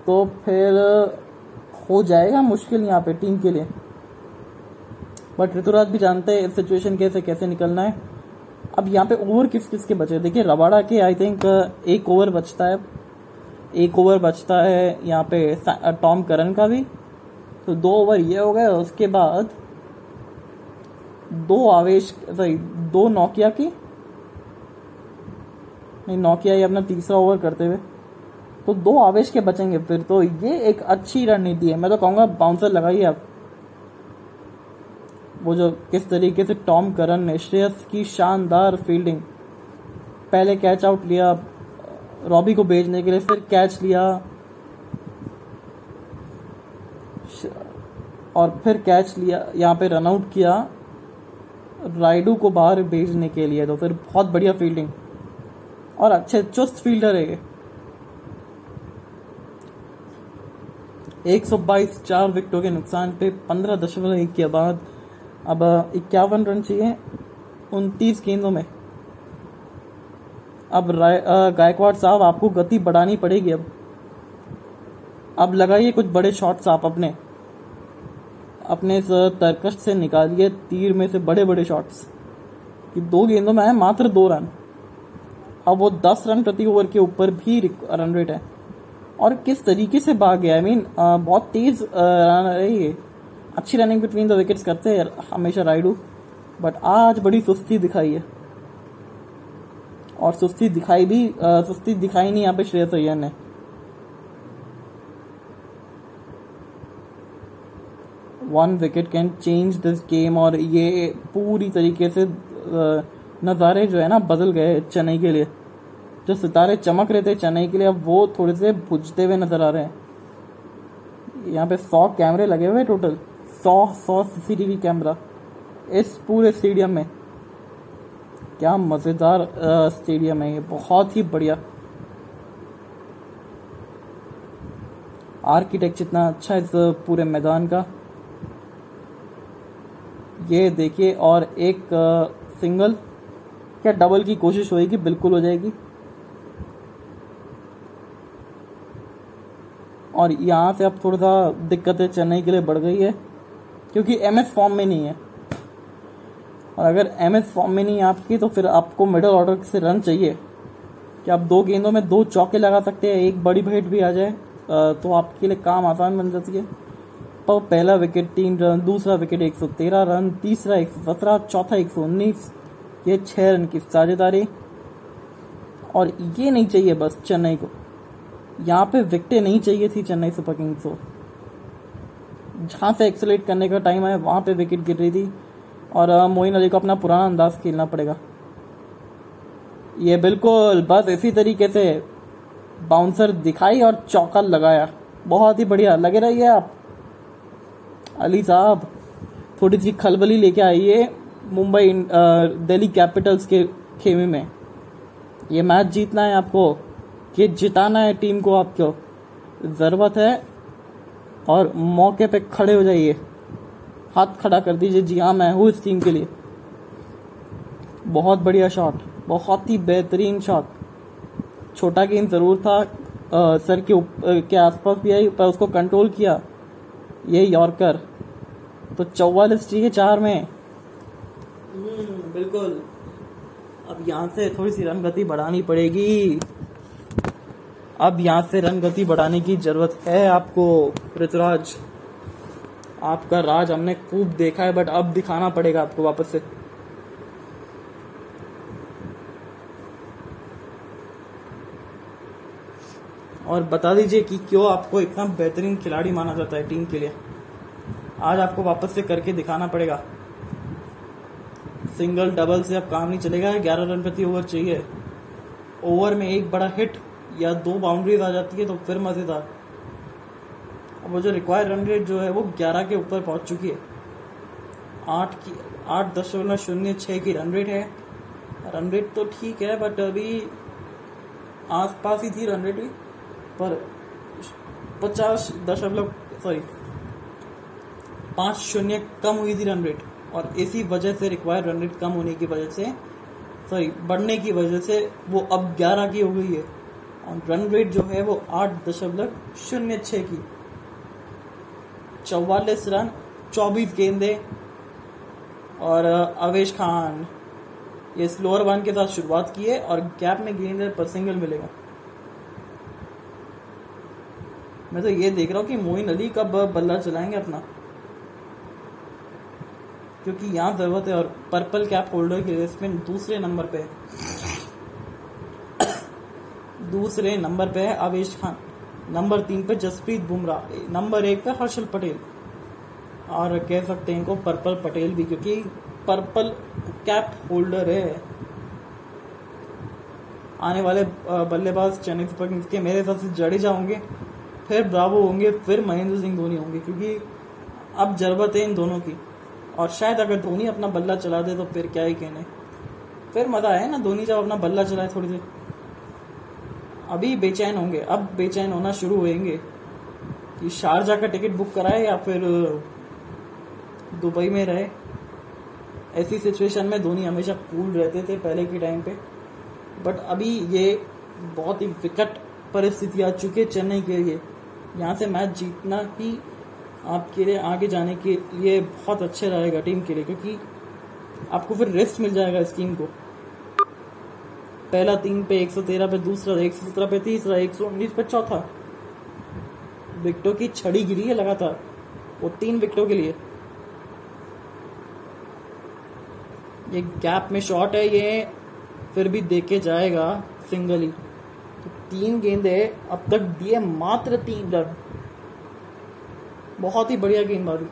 तो फिर हो जाएगा मुश्किल यहाँ पे टीम के लिए। बट ऋतुराज भी जानते हैं इस सिचुएशन कैसे कैसे निकलना है। अब यहाँ पे ओवर किस किस के बचे? देखिए रबाड़ा के आई थिंक एक ओवर बचता है। एक ओवर बचता है यहाँ पे टॉम करन का भी। तो दो ओवर ये हो गए, उसके बाद दो आवेश सॉरी दो नोकिया की। नहीं नोकिया ये अपना तीसरा ओवर करते हुए। तो दो आवेश के बचेंगे फिर। तो ये एक अच्छी रणनीति है। मैं तो कहूँगा बाउंसर लगाइए आप। वो जो किस तरीके से टॉम करन ने श्रेयस की शानदार फील्डिंग पहले कैच आउट लिया, रॉबी को भेजने के लिए, फिर कैच लिया, और फिर कैच लिया, यहाँ पे रन आउट किया राइडू को बाहर भेजने के लिए तो फिर बहुत बढ़िया फील्डिंग और अच्छे चुस्त फील्डर है ये। 122 चार विकेटों के नुकसान पे पंद्रह दशमलव एक के बाद अब इक्यावन रन चाहिए उनतीस गेंदों में। अब गायकवाड़ साहब आपको गति बढ़ानी पड़ेगी अब। अब लगाइए कुछ बड़े शॉट्स आप अपने। अपने तरकश से निकालिए तीर में से बड़े बड़े शॉट्स। कि दो गेंदों में आए मात्र दो रन। अब वो दस रन प्रति ओवर के ऊपर भी रन रेट है। और किस तरीके से भाग गया? आई I मीन mean, बहुत तेज रन रही है। अच्छी रनिंग बिटवीन द विकेट्स करते हैं हमेशा राइडू। बट आज बड़ी सुस्ती दिखाई है। और सुस्ती दिखाई भी आ, सुस्ती दिखाई नहीं यहाँ पे श्रेयस अय्यर ने। One wicket can change this game और ये पूरी तरीके से नज़ारे जो है ना बदल गए चेन्नई के लिए। जो सितारे चमक रहे थे चेन्नई के लिए अब वो थोड़े से बुझते हुए नज़र आ रहे हैं। यहाँ पे सौ कैमरे लगे हुए टोटल सौ सौ सीसीटीवी कैमरा इस पूरे स्टेडियम में। क्या मज़ेदार स्टेडियम है ये, बहुत ही बढ़िया। आर्किटेक्चर इतना अच्छा इस पूरे मैदान का। ये देखिए, और एक सिंगल, क्या डबल की कोशिश होएगी, बिल्कुल हो जाएगी। और यहाँ से अब थोड़ा सा दिक्कतें चेन्नई के लिए बढ़ गई है। क्योंकि एम एस फॉर्म में नहीं है। और अगर एम एस फॉर्म में नहीं है आपकी तो फिर आपको मिडल ऑर्डर से रन चाहिए। कि आप दो गेंदों में दो चौके लगा सकते हैं, एक बड़ी भेट भी आ जाए तो आपके लिए काम आसान बन जाती है। तो पहला विकेट तीन रन दूसरा विकेट एक सौ तेरह रन तीसरा एक सौ सत्रह, चौथा एक सौ उन्नीस, ये छह रन की साझेदारी। और ये नहीं चाहिए बस चेन्नई को। यहाँ पे विकटें नहीं चाहिए थी चेन्नई सुपर किंग्स को। जहाँ से एक्सलेट करने का टाइम आया, वहाँ पे विकेट गिर रही थी। और मोइन अली को अपना पुराना अंदाज खेलना पड़ेगा। ये बिल्कुल बस इसी तरीके से बाउंसर दिखाई और चौका लगाया। बहुत ही बढ़िया। लगे रहिए आप। अली साहब, थोड़ी सी खलबली लेके आइए मुंबई दिल्ली कैपिटल्स के खेमे में। ये मैच जीतना है आपको। ये जिताना है टीम को आपको। ज़रूरत है और मौके पे खड़े हो जाइए। हाथ खड़ा कर दीजिए जी हाँ मैं हूँ इस टीम के लिए। बहुत बढ़िया शॉट बहुत ही बेहतरीन शॉट छोटा गेंद ज़रूर था आ, सर के उप, के आसपास भी आई पर उसको कंट्रोल किया। ये यॉर्कर। तो चौवालीस चाहिए चार में। हम्म, बिल्कुल। अब यहाँ से थोड़ी सी रन गति बढ़ानी पड़ेगी। अब यहाँ से रन गति बढ़ाने की ज़रूरत है आपको ऋतुराज आपका राज हमने खूब देखा है बट अब दिखाना पड़ेगा आपको वापस से। और बता दीजिए कि क्यों आपको इतना बेहतरीन खिलाड़ी माना जाता है टीम के लिए। आज आपको वापस से करके दिखाना पड़ेगा। सिंगल डबल से अब काम नहीं चलेगा, ग्यारह रन प्रति ओवर चाहिए। ओवर में एक बड़ा हिट या दो बाउंड्रीज आ जाती है तो फिर मज़ेदार। अब वो जो रिक्वायर्ड रन रेट जो है, वो ग्यारह के ऊपर पहुँच चुकी है। आठ की, आठ दशमलव शून्य छः की रन रेट है। रन रेट तो ठीक है बट अभी आस पास ही थी रन रेट भी, पर पचास दशमलव सॉरी पाँच शून्य कम हुई थी रन रेट और इसी वजह से रिक्वायर्ड रन रेट कम होने की वजह से सॉरी बढ़ने की वजह से वो अब ग्यारह की हो गई है। और रन रेट जो है वो आठ दशमलव शून्य छ की। चौवालीस रन, चौबीस गेंदे और अवेश खान। ये स्लोअर वन के साथ शुरुआत की है और गैप में गेंद पर सिंगल मिलेगा। मैं तो ये देख रहा हूँ कि मोइन अली कब बल्ला चलाएँगे अपना। क्योंकि यहाँ ज़रूरत है और पर्पल कैप होल्डर के रेसमेंट दूसरे नंबर पे है। दूसरे नंबर पे है आवेश खान। नंबर तीन पे जसप्रीत बुमराह। नंबर एक पे हर्षल पटेल। और कह सकते हैं इनको पर्पल पटेल भी, क्योंकि पर्पल कैप होल्डर है। आने वाले बल्लेबाज चेन्नई सुपर किंग्स के मेरे हिसाब से जडेजा होंगे फिर ब्रावो होंगे, फिर महेंद्र सिंह धोनी होंगे, क्योंकि अब ज़रूरत है इन दोनों की। और शायद अगर धोनी अपना बल्ला चला दे तो फिर क्या ही कहने। फिर मज़ा आए ना धोनी जब अपना बल्ला चलाए थोड़ी देर। अभी बेचैन होंगे, अब बेचैन होना शुरू होंगे कि शारजा का टिकट बुक कराए या फिर दुबई में रहे। ऐसी सिचुएशन में धोनी हमेशा कूल रहते थे पहले के टाइम पे। बट अभी ये बहुत ही विकट परिस्थिति आ चुकी है चेन्नई के लिए। यहाँ से मैच जीतना ही आपके लिए आगे जाने के लिए बहुत अच्छे रहेगा टीम के लिए, क्योंकि आपको फिर रेस्ट मिल जाएगा इस टीम को। पहला तीन पे 113 पे, दूसरा 117 पे, तीसरा 119 पे, चौथा। विकेटों की छड़ी गिरी है लगातार, वो तीन विकेटों के लिए। ये गैप में शॉट है, ये फिर भी देखे जाएगा सिंगल ही। तो तीन गेंदे अब तक दिए मात्र तीन रन। बहुत ही बढ़िया गेंदबाजी।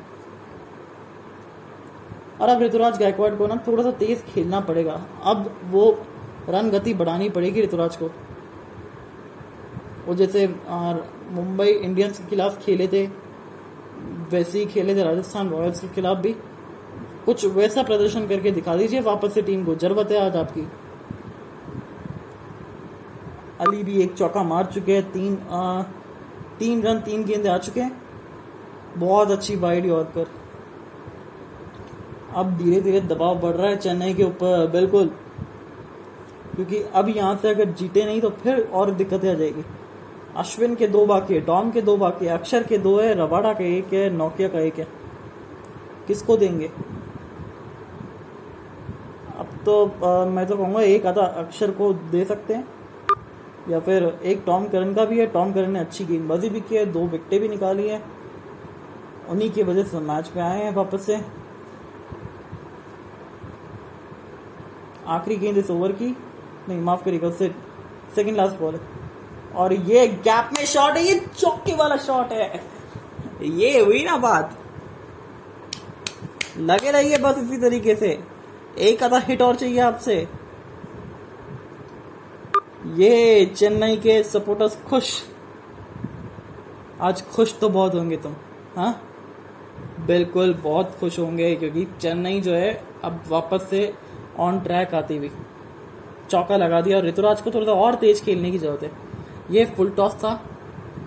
और अब ऋतुराज गायकवाड़ को ना थोड़ा सा तेज खेलना पड़ेगा। अब वो रन गति बढ़ानी पड़ेगी ऋतुराज को। वो जैसे मुंबई इंडियंस के खिलाफ खेले थे वैसे ही खेले थे राजस्थान रॉयल्स के खिलाफ भी। कुछ वैसा प्रदर्शन करके दिखा दीजिए वापस से टीम को। ज़रूरत है आज आपकी। अली भी एक चौका मार चुके हैं। तीन आ, तीन रन तीन गेंदे आ चुके हैं। बहुत अच्छी वाइड यॉर्कर अब धीरे धीरे दबाव बढ़ रहा है चेन्नई के ऊपर। बिल्कुल। क्योंकि अब यहाँ से अगर जीते नहीं तो फिर और दिक्कतें आ जाएगी। अश्विन के दो बाकी है डॉम के दो बाकी है अक्षर के दो है रबाडा का एक है नोकिया का एक है। किसको देंगे? अब तो आ, मैं तो कहूँगा एक आधा अक्षर को दे सकते हैं। या फिर एक टॉम करन का भी है टॉम करन ने अच्छी गेंदबाजी भी की है दो विकटें भी निकाली है। उन्हीं की वजह से मैच पे आए हैं वापस से। आखिरी गेंद इस ओवर की। नहीं, माफ़ करिएगा उससे सेकंड लास्ट बॉल और ये गैप में शॉट है, ये चौके वाला शॉट है। ये हुई ना बात। लगे रहिए बस इसी तरीके से। एक आधा हिट और चाहिए आपसे। ये चेन्नई के सपोर्टर्स खुश। आज खुश तो बहुत होंगे तुम हाँ? बिल्कुल बहुत खुश होंगे, क्योंकि चेन्नई जो है, अब वापस से ऑन ट्रैक आती हुई। चौका लगा दिया और ऋतुराज को थोड़ा सा और तेज खेलने की ज़रूरत है। ये फुल टॉस था।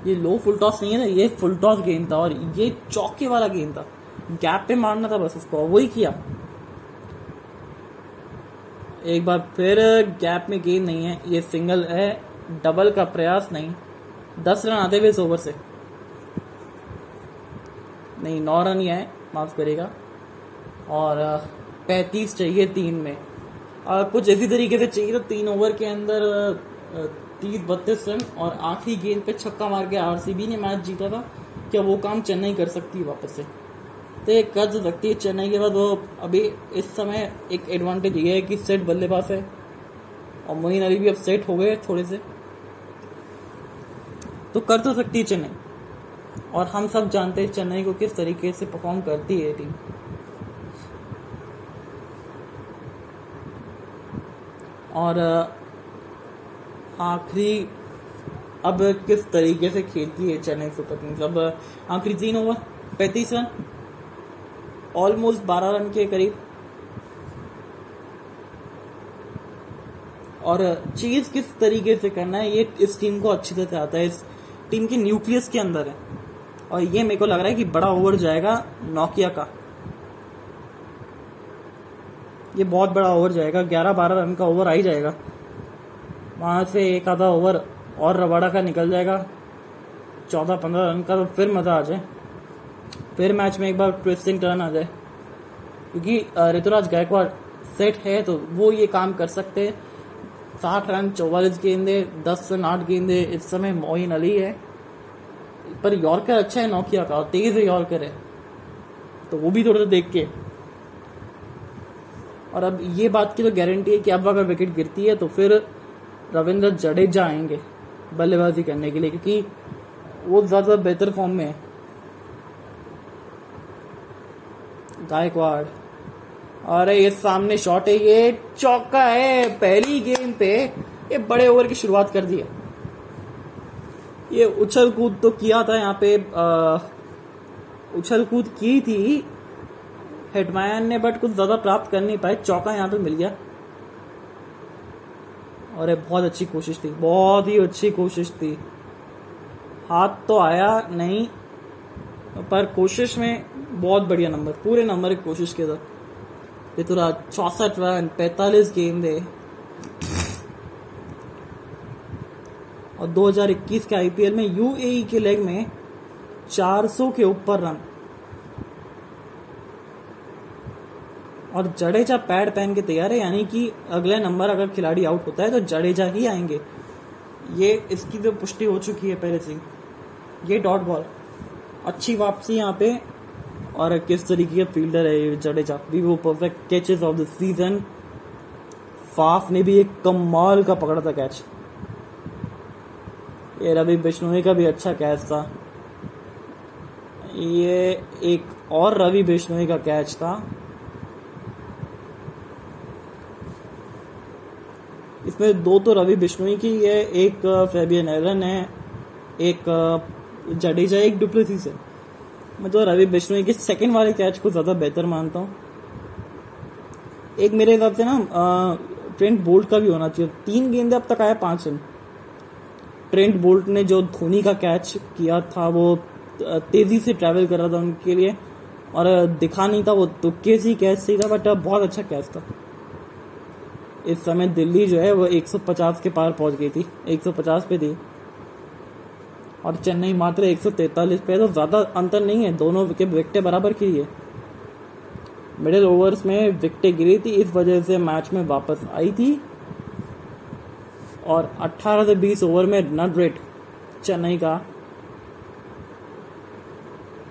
ये लो फुल टॉस नहीं है ना, ये फुल टॉस गेंद था और ये चौके वाला गेंद था। गैप पे मारना था बस उसको वही किया। एक बार फिर गैप में गेंद नहीं है, ये सिंगल है डबल का प्रयास नहीं। दस रन आते हुए इस ओवर से। नहीं, नौ रन ही है माफ़ करेगा और, पैंतीस चाहिए तीन में। आ, कुछ इसी तरीके से चाहिए तो तीन ओवर के अंदर तीस बत्तीस रन और आखिरी गेंद पे छक्का मार के आरसीबी ने मैच जीता था। क्या वो काम चेन्नई कर सकती है वापस से? तो कर सकती है चेन्नई के बाद। वो अभी इस समय एक एडवांटेज ये है कि सेट बल्लेबाज है। और मोइन अली भी अब सेट हो गए थोड़े से। तो कर तो सकती है चेन्नई। और हम सब जानते हैं चेन्नई को किस तरीके से परफॉर्म करती है टीम और आखिरी, अब किस तरीके से खेलती है चेन्नई सुपर किंग्स? अब, आखिरी तीन ओवर पैंतीस रन ऑलमोस्ट बारह रन के करीब। और, चीज़ किस तरीके से करना है, ये इस टीम को अच्छी से आता है, इस टीम के न्यूक्लियस के अंदर है। और ये मेरे को लग रहा है कि बड़ा ओवर जाएगा नोकिया का। ये बहुत बड़ा ओवर जाएगा। ग्यारह बारह रन का ओवर आ ही जाएगा। वहाँ से एक आधा ओवर और रवाड़ा का निकल जाएगा। चौदह पंद्रह रन का तो फिर मज़ा आ जाए। फिर मैच में एक बार ट्विस्टिंग टर्न आ जाए। क्योंकि ऋतुराज गायकवाड़ सेट है तो वो ये काम कर सकते हैं। साठ रन चौवालीस गेंदे, दस रन आठ गेंदे, इस समय मोइन अली है। पर यॉर्कर अच्छा है नौकिया का, और तेज यॉर्कर है। तो वो भी थोड़ा सा देख के और अब ये बात की तो गारंटी है कि अब अगर विकेट गिरती है तो फिर रविंद्र जडेजा आएँगे बल्लेबाजी करने के लिए क्योंकि वो ज़्यादा बेहतर फॉर्म में है। गायकवाड़। अरे ये सामने शॉट है ये चौका है पहली गेम पे। ये बड़े ओवर की शुरुआत कर दी है। ये उछल कूद तो किया था यहाँ पे आ, उछल कूद की थी हेडमैन ने बट कुछ ज़्यादा प्राप्त कर नहीं पाए, चौका यहाँ पे मिल गया। और ये बहुत अच्छी कोशिश थी, बहुत ही अच्छी कोशिश थी। हाथ तो आया नहीं, पर कोशिश में बहुत बढ़िया नंबर, पूरे नंबर की कोशिश किया था। ये तो रहा चौसठ रन, पैतालीस गेंदे और 2021 के आईपीएल में यूएई के लेग में 400 के ऊपर रन। और जडेजा पैड पहन के तैयार है, यानी कि अगले नंबर अगर खिलाड़ी आउट होता है तो जडेजा ही आएँगे। ये इसकी तो पुष्टि हो चुकी है पहले से ये डॉट बॉल अच्छी वापसी यहाँ पे। और किस तरीके का फील्डर है ये जडेजा? वी वो perfect catches of the season Faf ने भी एक कमाल का पकड़ा था कैच ये रवि बिश्नोई का भी अच्छा कैच था। ये एक और रवि बिश्नोई का कैच था। इसमें दो तो रवि बिश्नोई की है, एक फेबियन एलन है, एक जडेजा, एक डुप्लेसिस है। मैं तो रवि बिश्नोई के सेकंड वाले कैच को ज़्यादा बेहतर मानता हूँ। एक मेरे हिसाब से ना ट्रेंट बोल्ट का भी होना चाहिए। तीन गेंदे अब तक आए, पाँच रन ट्रेंट बोल्ट ने जो धोनी का कैच किया था, वो तेज़ी से ट्रैवल कर रहा था उनके लिए, और दिखा नहीं था वो तुक्के से कैच सही था बट बहुत अच्छा कैच था। इस समय दिल्ली जो है वो 150 के पार पहुँच गई थी। 150 पे थी। और चेन्नई मात्र 143 पे तो ज़्यादा अंतर नहीं है। दोनों विकेट विकटें बराबर की है। मिडिल ओवर्स में विकटें गिरी थी, इस वजह से मैच में वापस आई थी। और 18 से 20 ओवर में रन रेट चेन्नई का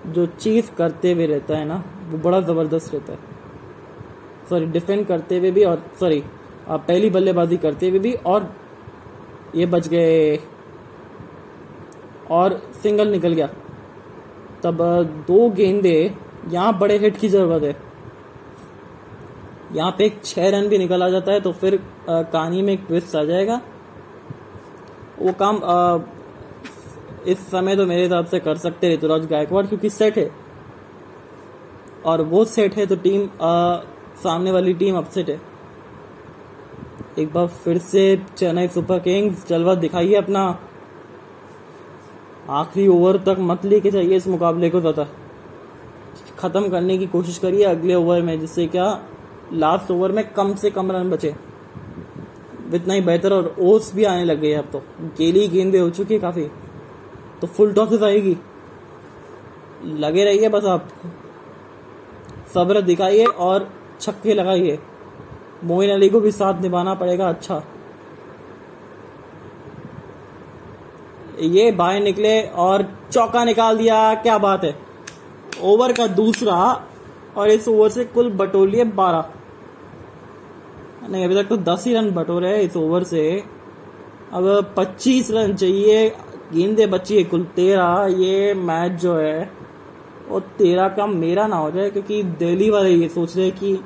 जो चीज़ करते हुए रहता है ना, वो बड़ा ज़बरदस्त रहता है। सॉरी डिफेंड करते हुए भी और सॉरी पहली बल्लेबाजी करते हुए भी और ये बच गए। और सिंगल निकल गया। तब दो गेंदे यहाँ बड़े हिट की ज़रूरत है। यहाँ पे एक छह रन भी निकल आ जाता है तो फिर कहानी में एक ट्विस्ट आ जाएगा। वो काम आ, इस समय तो मेरे हिसाब से कर सकते ऋतुराज गायकवाड़ क्योंकि सेट है। और वो सेट है तो टीम आ, सामने वाली टीम अपसेट है। एक बार फिर से चेन्नई सुपर किंग्स जलवा दिखाइए अपना। आखिरी ओवर तक मत लेके जाइए इस मुकाबले को ज़्यादा। खत्म करने की कोशिश करिए अगले ओवर में, जिससे क्या लास्ट ओवर में कम से कम रन बचे। इतना ही बेहतर और ओस भी आने लग गए अब तो। गेली गेंदे हो चुकी है काफ़ी। तो फुल टॉसेस आएगी। लगे रहिए बस आप। सब्र दिखाइए और छक्के लगाइए। मोइन अली को भी साथ निभाना पड़ेगा अच्छा। ये बाएँ निकले और चौका निकाल दिया, क्या बात है। ओवर का दूसरा और इस ओवर से कुल बटोलिए बारह। नहीं, अभी तक तो दस ही रन बटोरे हैं इस ओवर से। अब पच्चीस रन चाहिए, गेंदे बची है कुल तेरह। ये मैच जो है, वो तेरह का मेरा ना हो जाए, क्योंकि दिल्ली वाले ये सोच रहे कि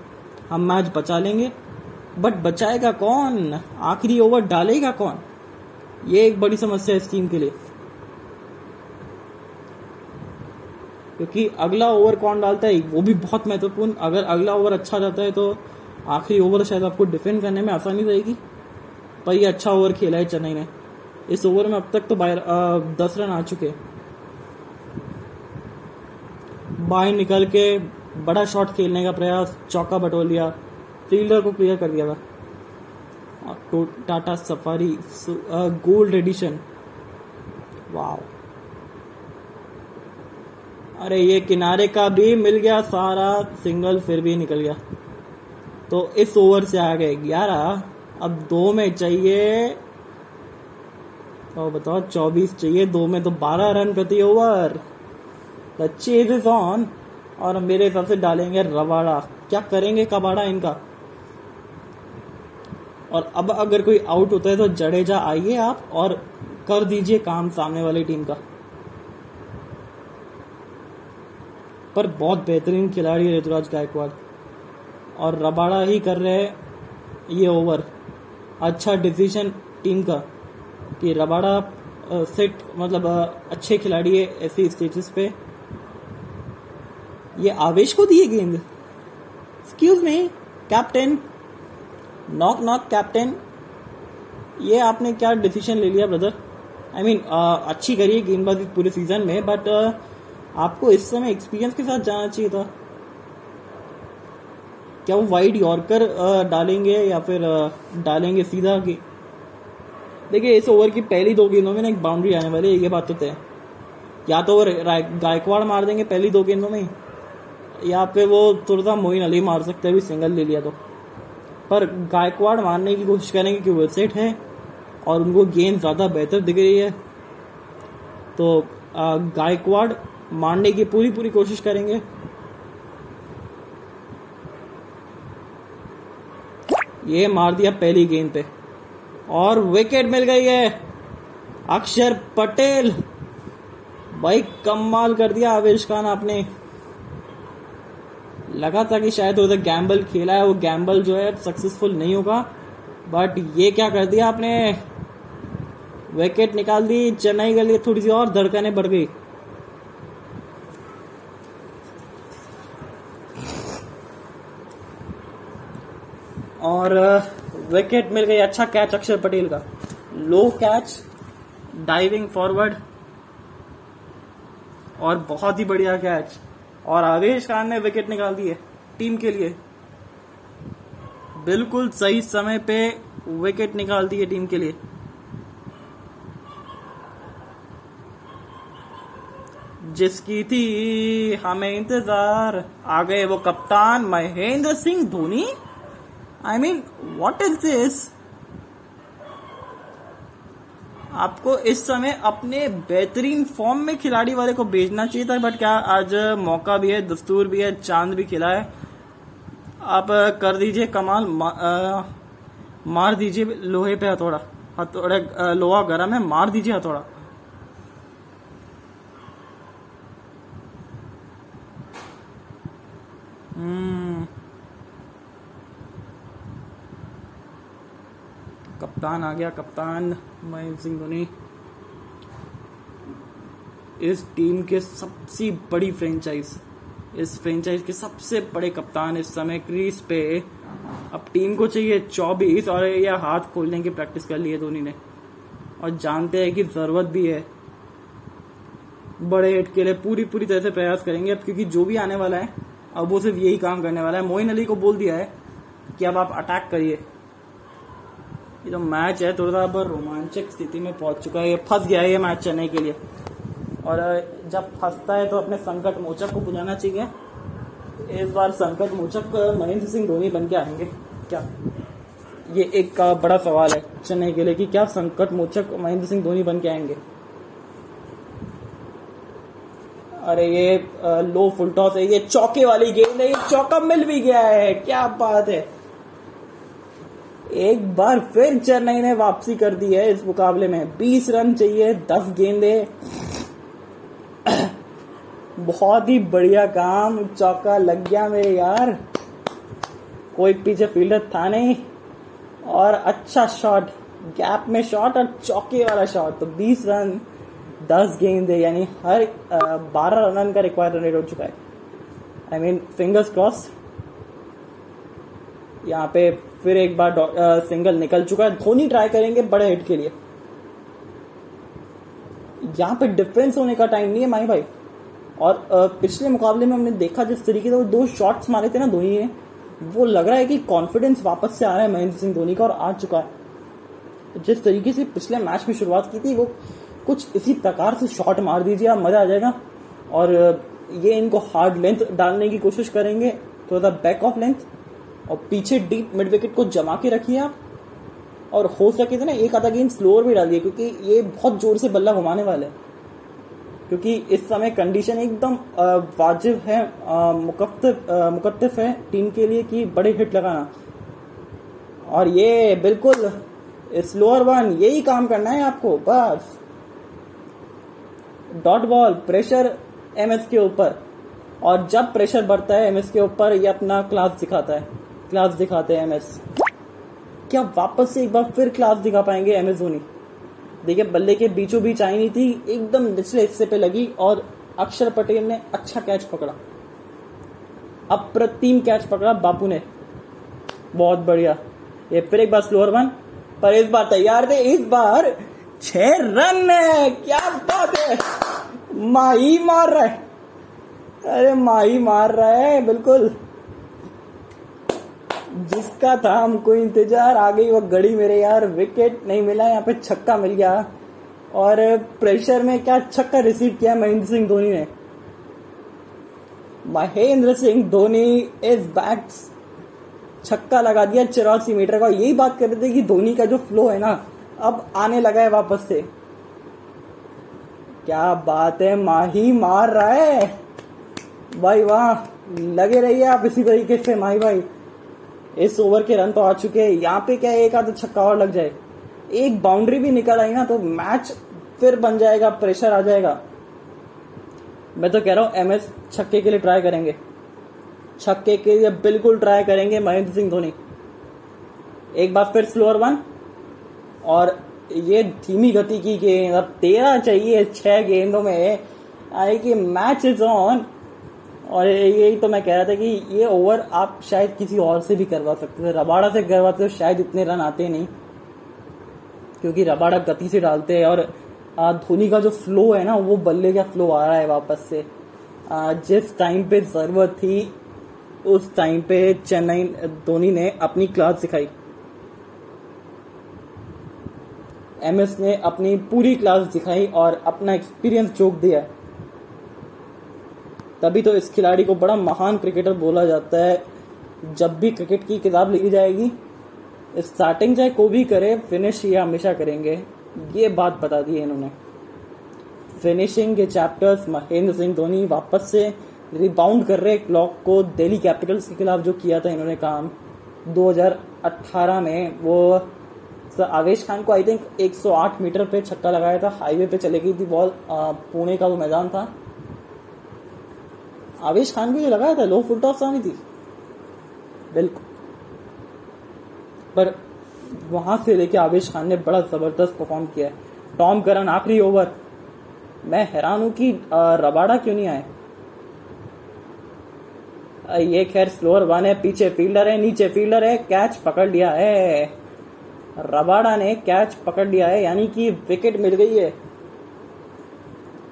हम मैच बचा लेंगे। बट बचाएगा कौन? आखिरी ओवर डालेगा कौन? ये एक बड़ी समस्या है इस टीम के लिए। क्योंकि अगला ओवर कौन डालता है, वो भी बहुत महत्वपूर्ण। अगर अगला ओवर अच्छा जाता है तो आखिरी ओवर शायद आपको डिफेंड करने में आसानी रहेगी। पर ये अच्छा ओवर खेला है चेन्नई ने। इस ओवर में अब तक तो बाहर दस रन आ चुके बाहर निकल के बड़ा शॉट खेलने का प्रयास, चौका बटोर लिया। फील्डर को क्लियर कर दिया था। तो टाटा सफारी गोल्ड एडिशन वाह अरे, ये किनारे का भी मिल गया, सारा सिंगल फिर भी निकल गया। तो इस ओवर से आ गए ग्यारह। अब दो में चाहिए तो बताओ, चौबीस चाहिए, दो में तो बारह रन प्रति over the chase is on और मेरे हिसाब से डालेंगे रवाड़ा। क्या करेंगे कबाड़ा इनका? और अब अगर कोई आउट होता है तो जडेजा आइए आप और कर दीजिए काम सामने वाली टीम का। पर बहुत बेहतरीन खिलाड़ी है ऋतुराज गायकवाड़। और रबाड़ा ही कर रहे हैं ये ओवर अच्छा डिसीज़न टीम का कि रबाड़ा सेट मतलब अच्छे खिलाड़ी है ऐसी स्टेजेस पे। ये आवेश को दिए गेंद excuse me captain knock knock captain ये आपने क्या डिसीज़न ले लिया brother I I mean mean, uh, अच्छी करी गेंदबाजी पूरे सीज़न में बट uh, आपको इस समय एक्सपीरियंस के साथ जाना चाहिए था। क्या वो वाइड यॉर्कर uh, डालेंगे या फिर डालेंगे सीधा की देखिए इस ओवर की पहली दो गेंदों में ना एक बाउंड्री आने वाली है ये बात तो तय या तो वो गायकवाड़ मार देंगे पहली दो गेंदों में या फिर वो थोड़ा सा मोइन अली मार सकते हैं अभी सिंगल ले लिया तो। पर गायकवाड़ मारने की कोशिश करेंगे कि वो सेट है और उनको गेंद ज़्यादा बेहतर दिख रही है। तो गायकवाड़ मारने की पूरी पूरी कोशिश करेंगे। ये मार दिया पहली गेंद पे। और विकेट मिल गई है। अक्षर पटेल। भाई कमाल कर दिया आवेश खान आपने। लगा था कि शायद उधर गैम्बल खेला है, वो गैम्बल जो है सक्सेसफुल नहीं होगा। बट ये क्या कर दिया आपने? विकेट निकाल दी, चेन्नई के लिए थोड़ी सी और धड़कने बढ़ गई। और विकेट मिल गई अच्छा कैच अक्षर पटेल का। लो कैच डाइविंग फॉरवर्ड और बहुत ही बढ़िया कैच और आवेश खान ने विकेट निकाल दी है टीम के लिए। बिल्कुल सही समय पे विकेट निकाल दी है टीम के लिए। जिसकी थी हमें इंतज़ार। आ गए वो कप्तान Mahendra Singh Dhoni. I mean what is this आपको इस समय अपने बेहतरीन फॉर्म में खिलाड़ी वाले को भेजना चाहिए था बट क्या आज मौका भी है दस्तूर भी है चाँद भी खिला है। आप कर दीजिए कमाल मा, आ, मार दीजिए लोहे पे हथौड़ा। हथौड़े लोहा गरम है मार दीजिए हथौड़ा। कप्तान आ गया। कप्तान महेंद्र सिंह धोनी इस टीम के सबसे बड़ी फ्रेंचाइज इस फ्रेंचाइज के सबसे बड़े कप्तान इस समय क्रीज पे। अब टीम को चाहिए चौबीस और यह हाथ खोलने की प्रैक्टिस कर ली है धोनी ने। और जानते हैं कि ज़रूरत भी है। बड़े हिट के लिए पूरी पूरी तरह से प्रयास करेंगे अब, क्योंकि जो भी आने वाला है, अब वो सिर्फ़ यही काम करने वाला है। मोइन अली को बोल दिया है कि अब आप अटैक करिए। ये जो मैच है थोड़ा सा रोमांचक स्थिति में पहुँच चुका है। ये फंस गया है ये मैच चेन्नई के लिए। और जब फंसता है तो अपने संकट मोचक को बुझाना चाहिए। इस बार संकट मोचक महेंद्र सिंह धोनी बन के आएँगे। क्या? ये एक बड़ा सवाल है चेन्नई के लिए कि क्या संकट मोचक महेंद्र सिंह धोनी बन के आएँगे? अरे, ये लो फुल टॉस है। ये चौके वाली गेंद है। ये चौका मिल भी गया है। क्या बात है। एक बार फिर चेन्नई ने वापसी कर दी है इस मुकाबले में। 20 रन चाहिए 10 गेंदे। बहुत ही बढ़िया काम, चौका लग गया मेरे यार। कोई पीछे फील्डर था नहीं। और अच्छा शॉट, गैप में शॉट और चौके वाला शॉट। तो 20 रन 10 गेंदे, यानी हर बारह रन का रिक्वायर्ड रन रेट हो चुका है। आई मीन फिंगर्स क्रॉस यहाँ पे फिर एक बार आ, सिंगल निकल चुका है। धोनी ट्राई करेंगे बड़े हिट के लिए। यहाँ पे डिफरेंस होने का टाइम नहीं है माई भाई। और आ, पिछले मुकाबले में हमने देखा जिस तरीके से वो दो शॉट्स मारे थे ना धोनी ने वो लग रहा है कि कॉन्फिडेंस वापस से आ रहा है महेंद्र सिंह धोनी का और आ चुका है। जिस तरीके से पिछले मैच में शुरुआत की थी वो कुछ इसी प्रकार से शॉट मार दीजिए आप मज़ा आ जाएगा। और ये इनको हार्ड लेंथ डालने की कोशिश करेंगे थोड़ा बैक ऑफ़ लेंथ और पीछे डीप मिड विकेट को जमा के रखिए आप। और हो सके तो ना एक आधा गेंद स्लोअर भी डालिए, क्योंकि ये बहुत ज़ोर से बल्ला घुमाने वाले हैं। क्योंकि इस समय कंडीशन एकदम वाजिब है मुकत्तिफ है टीम के लिए कि बड़े हिट लगाना। और ये बिल्कुल स्लोअर वन यही काम करना है आपको, बस। डॉट बॉल प्रेशर एमएस के ऊपर। और जब प्रेशर बढ़ता है एमएस के ऊपर ये अपना क्लास दिखाता है। क्लास दिखाते हैं एमएस क्या वापस से एक बार फिर क्लास दिखा पाएँगे एमएस धोनी? देखिए, बल्ले के बीचों बीच आई नहीं थी, एकदम निचले हिस्से पे लगी और अक्षर पटेल ने अच्छा कैच पकड़ा। अप्रतिम कैच पकड़ा बापू ने। बहुत बढ़िया। ये फिर एक बार स्लोअर वन पर इस बार तैयार थे, इस बार छह रन है। क्या बात है! माही मार रहा है। अरे, माही मार रहा है, बिल्कुल। जिसका था हमको इंतज़ार, आ गई वो घड़ी मेरे यार विकेट नहीं मिला, यहाँ पे छक्का मिल गया। और प्रेशर में क्या छक्का रिसीव किया महेंद्र सिंह धोनी ने? महेंद्र सिंह धोनी इज़ बैक छक्का लगा दिया चौरासी मीटर का। यही बात कर रहे थे कि धोनी का जो फ्लो है ना, अब आने लगा है वापस से। क्या बात है, माही मार रहा है। भाई वाह, लगे रहिए आप इसी तरीके से, माही भाई। इस ओवर के रन तो आ चुके हैं। यहाँ पे क्या एक आधा छक्का और लग जाए। एक बाउंड्री भी निकल आई ना तो मैच फिर बन जाएगा, प्रेशर आ जाएगा। मैं तो कह रहा हूँ एमएस छक्के के लिए ट्राई करेंगे। छक्के के लिए बिल्कुल ट्राई करेंगे महेंद्र सिंह धोनी। एक बार फिर स्लोअर वन और ये धीमी गति की गेंद अब तेरह चाहिए छह गेंदों में। आई कि मैच इज़ ऑन और यही तो मैं कह रहा था कि ये ओवर आप शायद किसी और से भी करवा सकते थे। रबाड़ा से करवाते तो शायद इतने रन आते नहीं। क्योंकि रबाड़ा गति से डालते हैं और धोनी का जो फ्लो है ना, वो बल्ले का फ्लो आ रहा है वापस से। जिस टाइम पे ज़रूरत थी, उस टाइम पे चेन्नई, धोनी ने अपनी क्लास दिखाई एमएस ने अपनी पूरी क्लास दिखाई और अपना एक्सपीरियंस जोक दिया। तभी तो इस खिलाड़ी को बड़ा महान क्रिकेटर बोला जाता है। जब भी क्रिकेट की किताब लिखी जाएगी स्टार्टिंग चाहे को भी करे फिनिश ये हमेशा करेंगे। ये बात बता दी है इन्होंने। फिनिशिंग के चैप्टर्स महेंद्र सिंह धोनी वापस से रिबाउंड कर रहे क्लॉक को दिल्ली कैपिटल्स के खिलाफ जो किया था इन्होंने काम। 2018 में वो आवेश खान को आई थिंक 108 मीटर पे छक्का लगाया था हाईवे पे चले गई थी बॉल पुणे का वो मैदान था। आवेश खान भी लगाया था लो फुल टॉस आनी थी। बिल्कुल। पर वहाँ से लेके आवेश खान ने बड़ा ज़बरदस्त परफॉर्म किया है। टॉम करन, आखिरी ओवर मैं हैरान हूँ कि रबाड़ा क्यों नहीं आए? ये खैर स्लोअर वन है, पीछे फील्डर है, नीचे फील्डर है कैच पकड़ लिया है। रबाड़ा ने कैच पकड़ लिया है, यानी कि विकेट मिल गई है।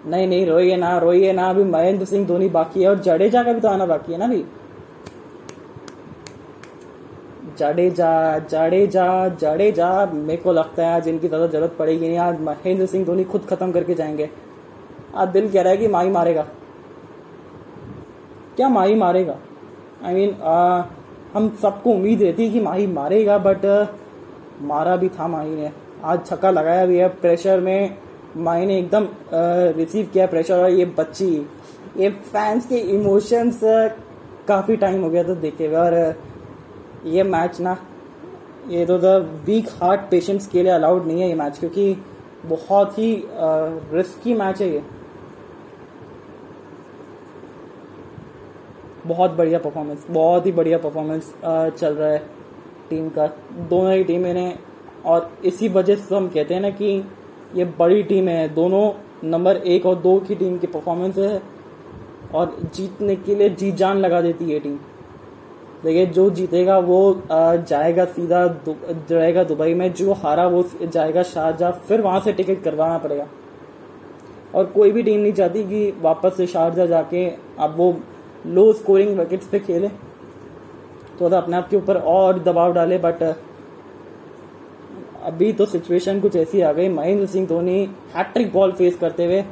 नहीं नहीं रोइए ना रोइए ना अभी महेंद्र सिंह धोनी बाकी है और जडेजा का भी तो आना बाकी है ना अभी। जडेजा जडेजा जडेजा मेरे को लगता है आज इनकी ज़्यादा ज़रूरत पड़ेगी नहीं आज महेंद्र सिंह धोनी खुद खत्म करके जाएँगे। आज दिल कह रहा है कि माही मारेगा। क्या माही मारेगा? आई I मीन mean, हम सबको उम्मीद रहती है कि माही मारेगा बट मारा भी था माही ने। आज छक्का लगाया भी है प्रेशर में माही ने एकदम रिसीव किया प्रेशर और ये बच्ची, ये फैंस के इमोशंस काफ़ी टाइम हो गया था देखे हुए और ये मैच ना, ये तो द वीक हार्ट पेशेंट्स के लिए अलाउड नहीं है ये मैच क्योंकि बहुत ही रिस्की मैच है ये। बहुत बढ़िया परफॉर्मेंस बहुत ही बढ़िया परफॉर्मेंस चल रहा है टीम का। दोनों ही टीमें ने और इसी वजह से हम कहते हैं ना कि ये बड़ी टीम है। दोनों नंबर एक और दो की टीम की परफॉर्मेंस है और जीतने के लिए जी जान लगा देती है टीम। देखिए, जो जीतेगा वो जाएगा सीधा जाएगा दुबई में। जो हारा वो जाएगा शारजा फिर वहाँ से टिकट करवाना पड़ेगा। और कोई भी टीम नहीं चाहती कि वापस से शारजा जाके अब वो लो स्कोरिंग विकेट्स पे खेले। तो अपने आप के ऊपर और दबाव डाले बट अभी तो सिचुएशन कुछ ऐसी आ गई। Mahendra Singh Dhoni hattrick ball face करते हुए।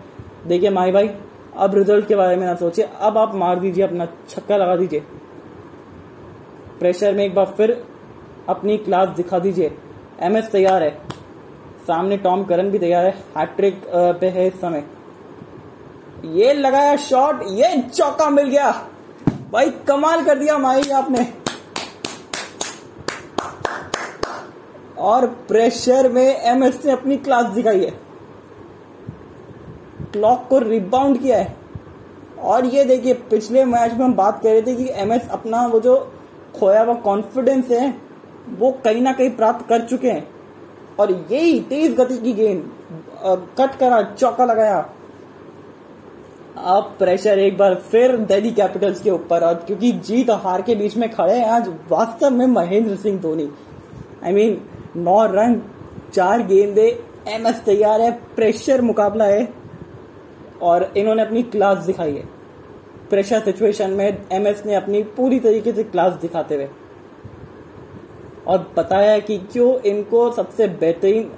देखिए माई भाई, अब रिज़ल्ट के बारे में ना सोचिए। अब आप मार दीजिए, अपना छक्का लगा दीजिए। प्रेशर में एक बार फिर अपनी क्लास दिखा दीजिए। एम एस तैयार है। सामने टॉम करन भी तैयार है। हैट्रिक पे है इस समय। ये लगाया शॉट ये चौका मिल गया। भाई कमाल कर दिया माई आपने। और प्रेशर में एमएस ने अपनी क्लास दिखाई है। क्लॉक को रिबाउंड किया है। और ये देखिए, पिछले मैच में हम बात कर रहे थे कि एमएस अपना वो जो खोया हुआ कॉन्फिडेंस है, वो कहीं ना कहीं प्राप्त कर चुके हैं। और यही तेज गति की गेंद कट करा, चौका लगाया। अब प्रेशर एक बार फिर दिल्ली कैपिटल्स के ऊपर, और क्योंकि जीत और हार के बीच में खड़े हैं आज वास्तव में महेंद्र सिंह धोनी। आई मीन नौ रन, चार गेंदे एम एस तैयार है प्रेशर मुकाबला है, और इन्होंने अपनी क्लास दिखाई है। प्रेशर सिचुएशन में एम एस ने अपनी पूरी तरीके से क्लास दिखाते हुए। और बताया कि क्यों इनको सबसे बेहतरीन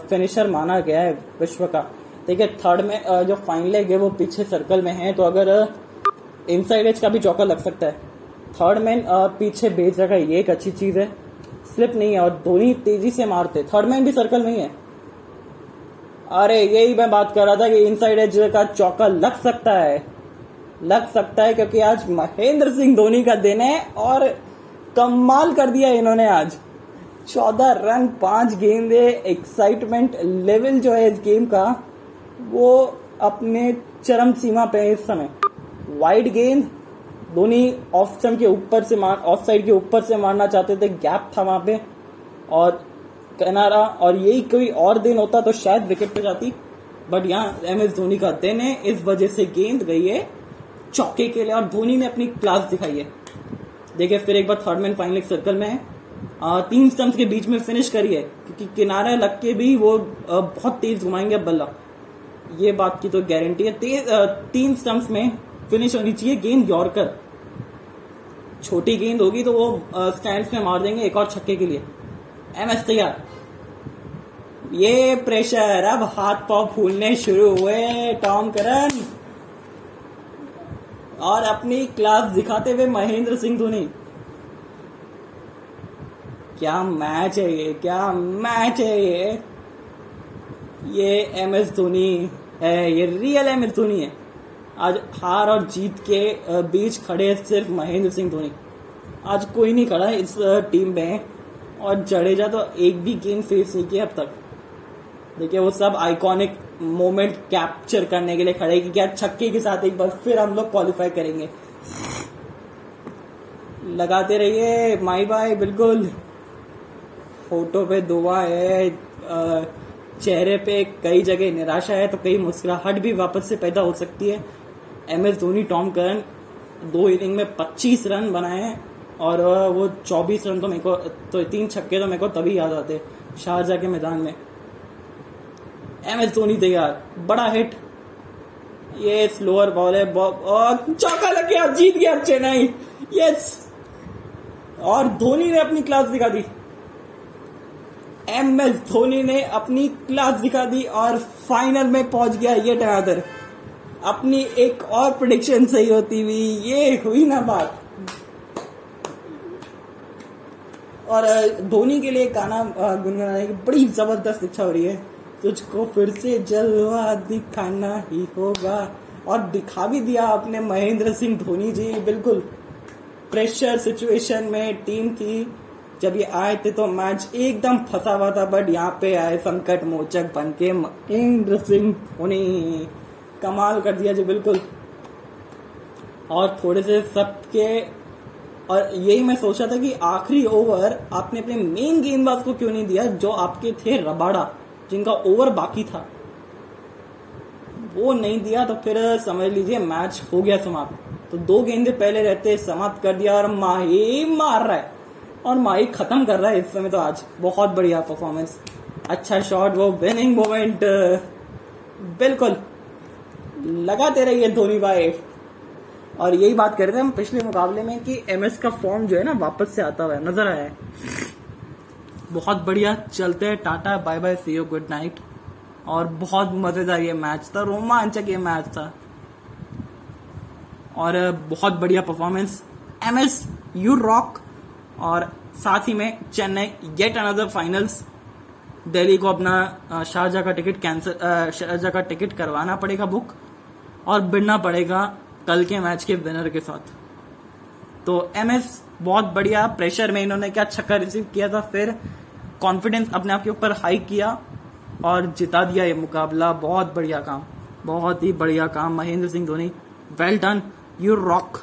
फिनिशर माना गया है विश्व का। देखिए थर्ड में जो फाइनल है, वो पीछे सर्कल में है तो अगर इनसाइड एज का भी चौका लग सकता है। थर्ड मैन पीछे भेज रखा ये एक अच्छी चीज़ है। स्लिप नहीं है और धोनी तेज़ी से मारते। थर्ड मैन भी सर्कल में ही। है अरे, यही मैं बात कर रहा था कि इनसाइड एज का चौका लग सकता है। लग सकता है क्योंकि आज महेंद्र सिंह धोनी का दिन है और कमाल कर दिया इन्होंने आज। चौदह रन, पाँच गेंदे एक्साइटमेंट लेवल जो है इस गेम का, वो अपने चरम सीमा पे है इस समय। वाइड गेंद धोनी ऑफ़ स्टम के ऊपर से मार ऑफ़ साइड के ऊपर से मारना चाहते थे गैप था वहाँ पे। और कनारा और यही कोई और दिन होता तो शायद विकेट पे जाती। बट यहाँ एम एस धोनी का दिन है, इस वजह से गेंद गई है चौके के लिए, और धोनी ने अपनी क्लास दिखाई है। देखिए, फिर एक बार थर्ड मैन फाइनल सर्कल में है। तीन स्टम्प के बीच में फिनिश करी है, क्योंकि किनारा लग के भी वो बहुत तेज घुमाएँगे बल्ला। ये बात की तो गारंटी है। तीन स्टम्प्स में फिनिश होनी चाहिए गेंद यॉर्कर छोटी गेंद होगी तो वो स्टैंड में मार देंगे एक और छक्के के लिए। एम एस तैयार। ये प्रेशर अब हाथ पाव फूलने शुरू हुए टॉम करन और अपनी क्लास दिखाते हुए महेंद्र सिंह धोनी। क्या मैच है ये, क्या मैच है ये? ये एम एस धोनी है, ये रियल एम एस धोनी है। आज हार और जीत के बीच खड़े सिर्फ़ महेंद्र सिंह धोनी। आज कोई नहीं खड़ा इस टीम में और जडेजा तो एक भी गेम फेस नहीं किया अब तक। देखिए, वो सब आइकॉनिक मोमेंट कैप्चर करने के लिए खड़े कि क्या छक्के के साथ एक बार फिर हम लोग क्वालिफाई करेंगे। लगाते रहिए माई बाय बिल्कुल। फ़ोटो पे दुआ है चेहरे पे कई जगह निराशा है तो कई मुस्कुराहट भी वापस से पैदा हो सकती है। M S Dhoni Tom Curran दो इनिंग में 25 रन बनाए और वो 24 रन तो मेरे को तो तीन छक्के तो मेरे को तभी याद आते शारजा के मैदान में। एम एस धोनी तैयार, बड़ा हिट ये स्लोअर बॉल है चौका लग गया, जीत गया चेन्नई। यस और धोनी ने अपनी क्लास दिखा दी। एम एस धोनी ने अपनी क्लास दिखा दी और फाइनल में पहुँच गया ये टनादर। अपनी एक और प्रोडिक्शन सही होती हुई, ये हुई ना बात। और धोनी के लिए गाना गुनगुनाने की बड़ी ज़बरदस्त इच्छा हो रही है। तुझको फिर से जलवा दिखाना ही होगा। और दिखा भी दिया आपने महेंद्र सिंह धोनी जी, बिल्कुल। प्रेशर सिचुएशन में टीम थी जब ये आए थे तो मैच एकदम फंसा हुआ था बट यहाँ पे आए संकट मोचक बन के महेंद्र सिंह धोनी। कमाल कर दिया जी, बिल्कुल। और थोड़े से सबके और यही मैं सोचा था कि आखिरी ओवर आपने अपने मेन गेंदबाज को क्यों नहीं दिया, जो आपके थे रबाड़ा, जिनका ओवर बाकी था। वो नहीं दिया तो फिर समझ लीजिए मैच हो गया समाप्त। तो दो गेंदे पहले रहते, समाप्त कर दिया और माही मार रहा है। और माही खत्म कर रहा है इस समय तो आज। बहुत बढ़िया परफॉर्मेंस अच्छा शॉट वो विनिंग मोमेंट बिल्कुल। लगाते रहिए धोनी भाई। और यही बात कर रहे थे हम पिछले मुकाबले में कि एमएस का फॉर्म जो है ना वापस से आता हुआ नज़र आया है। बहुत बढ़िया, चलते हैं, tata bye bye see you good night और बहुत मज़ेदार ये मैच था, रोमांचक ये मैच था। और बहुत बढ़िया performance M S you rock और साथ ही में Chennai get another finals Delhi को अपना शारजा का टिकट कैंसिल शारजा का टिकट करवाना पड़ेगा बुक और बिड़ना पड़ेगा कल के मैच के विनर के साथ। तो एम एस बहुत बढ़िया प्रेशर में इन्होंने क्या छक्का रिसीव किया था, फिर कॉन्फिडेंस अपने आप के ऊपर हाई किया और जिता दिया ये मुकाबला। बहुत बढ़िया काम, बहुत ही बढ़िया काम Mahendra Singh Dhoni. Well done you rock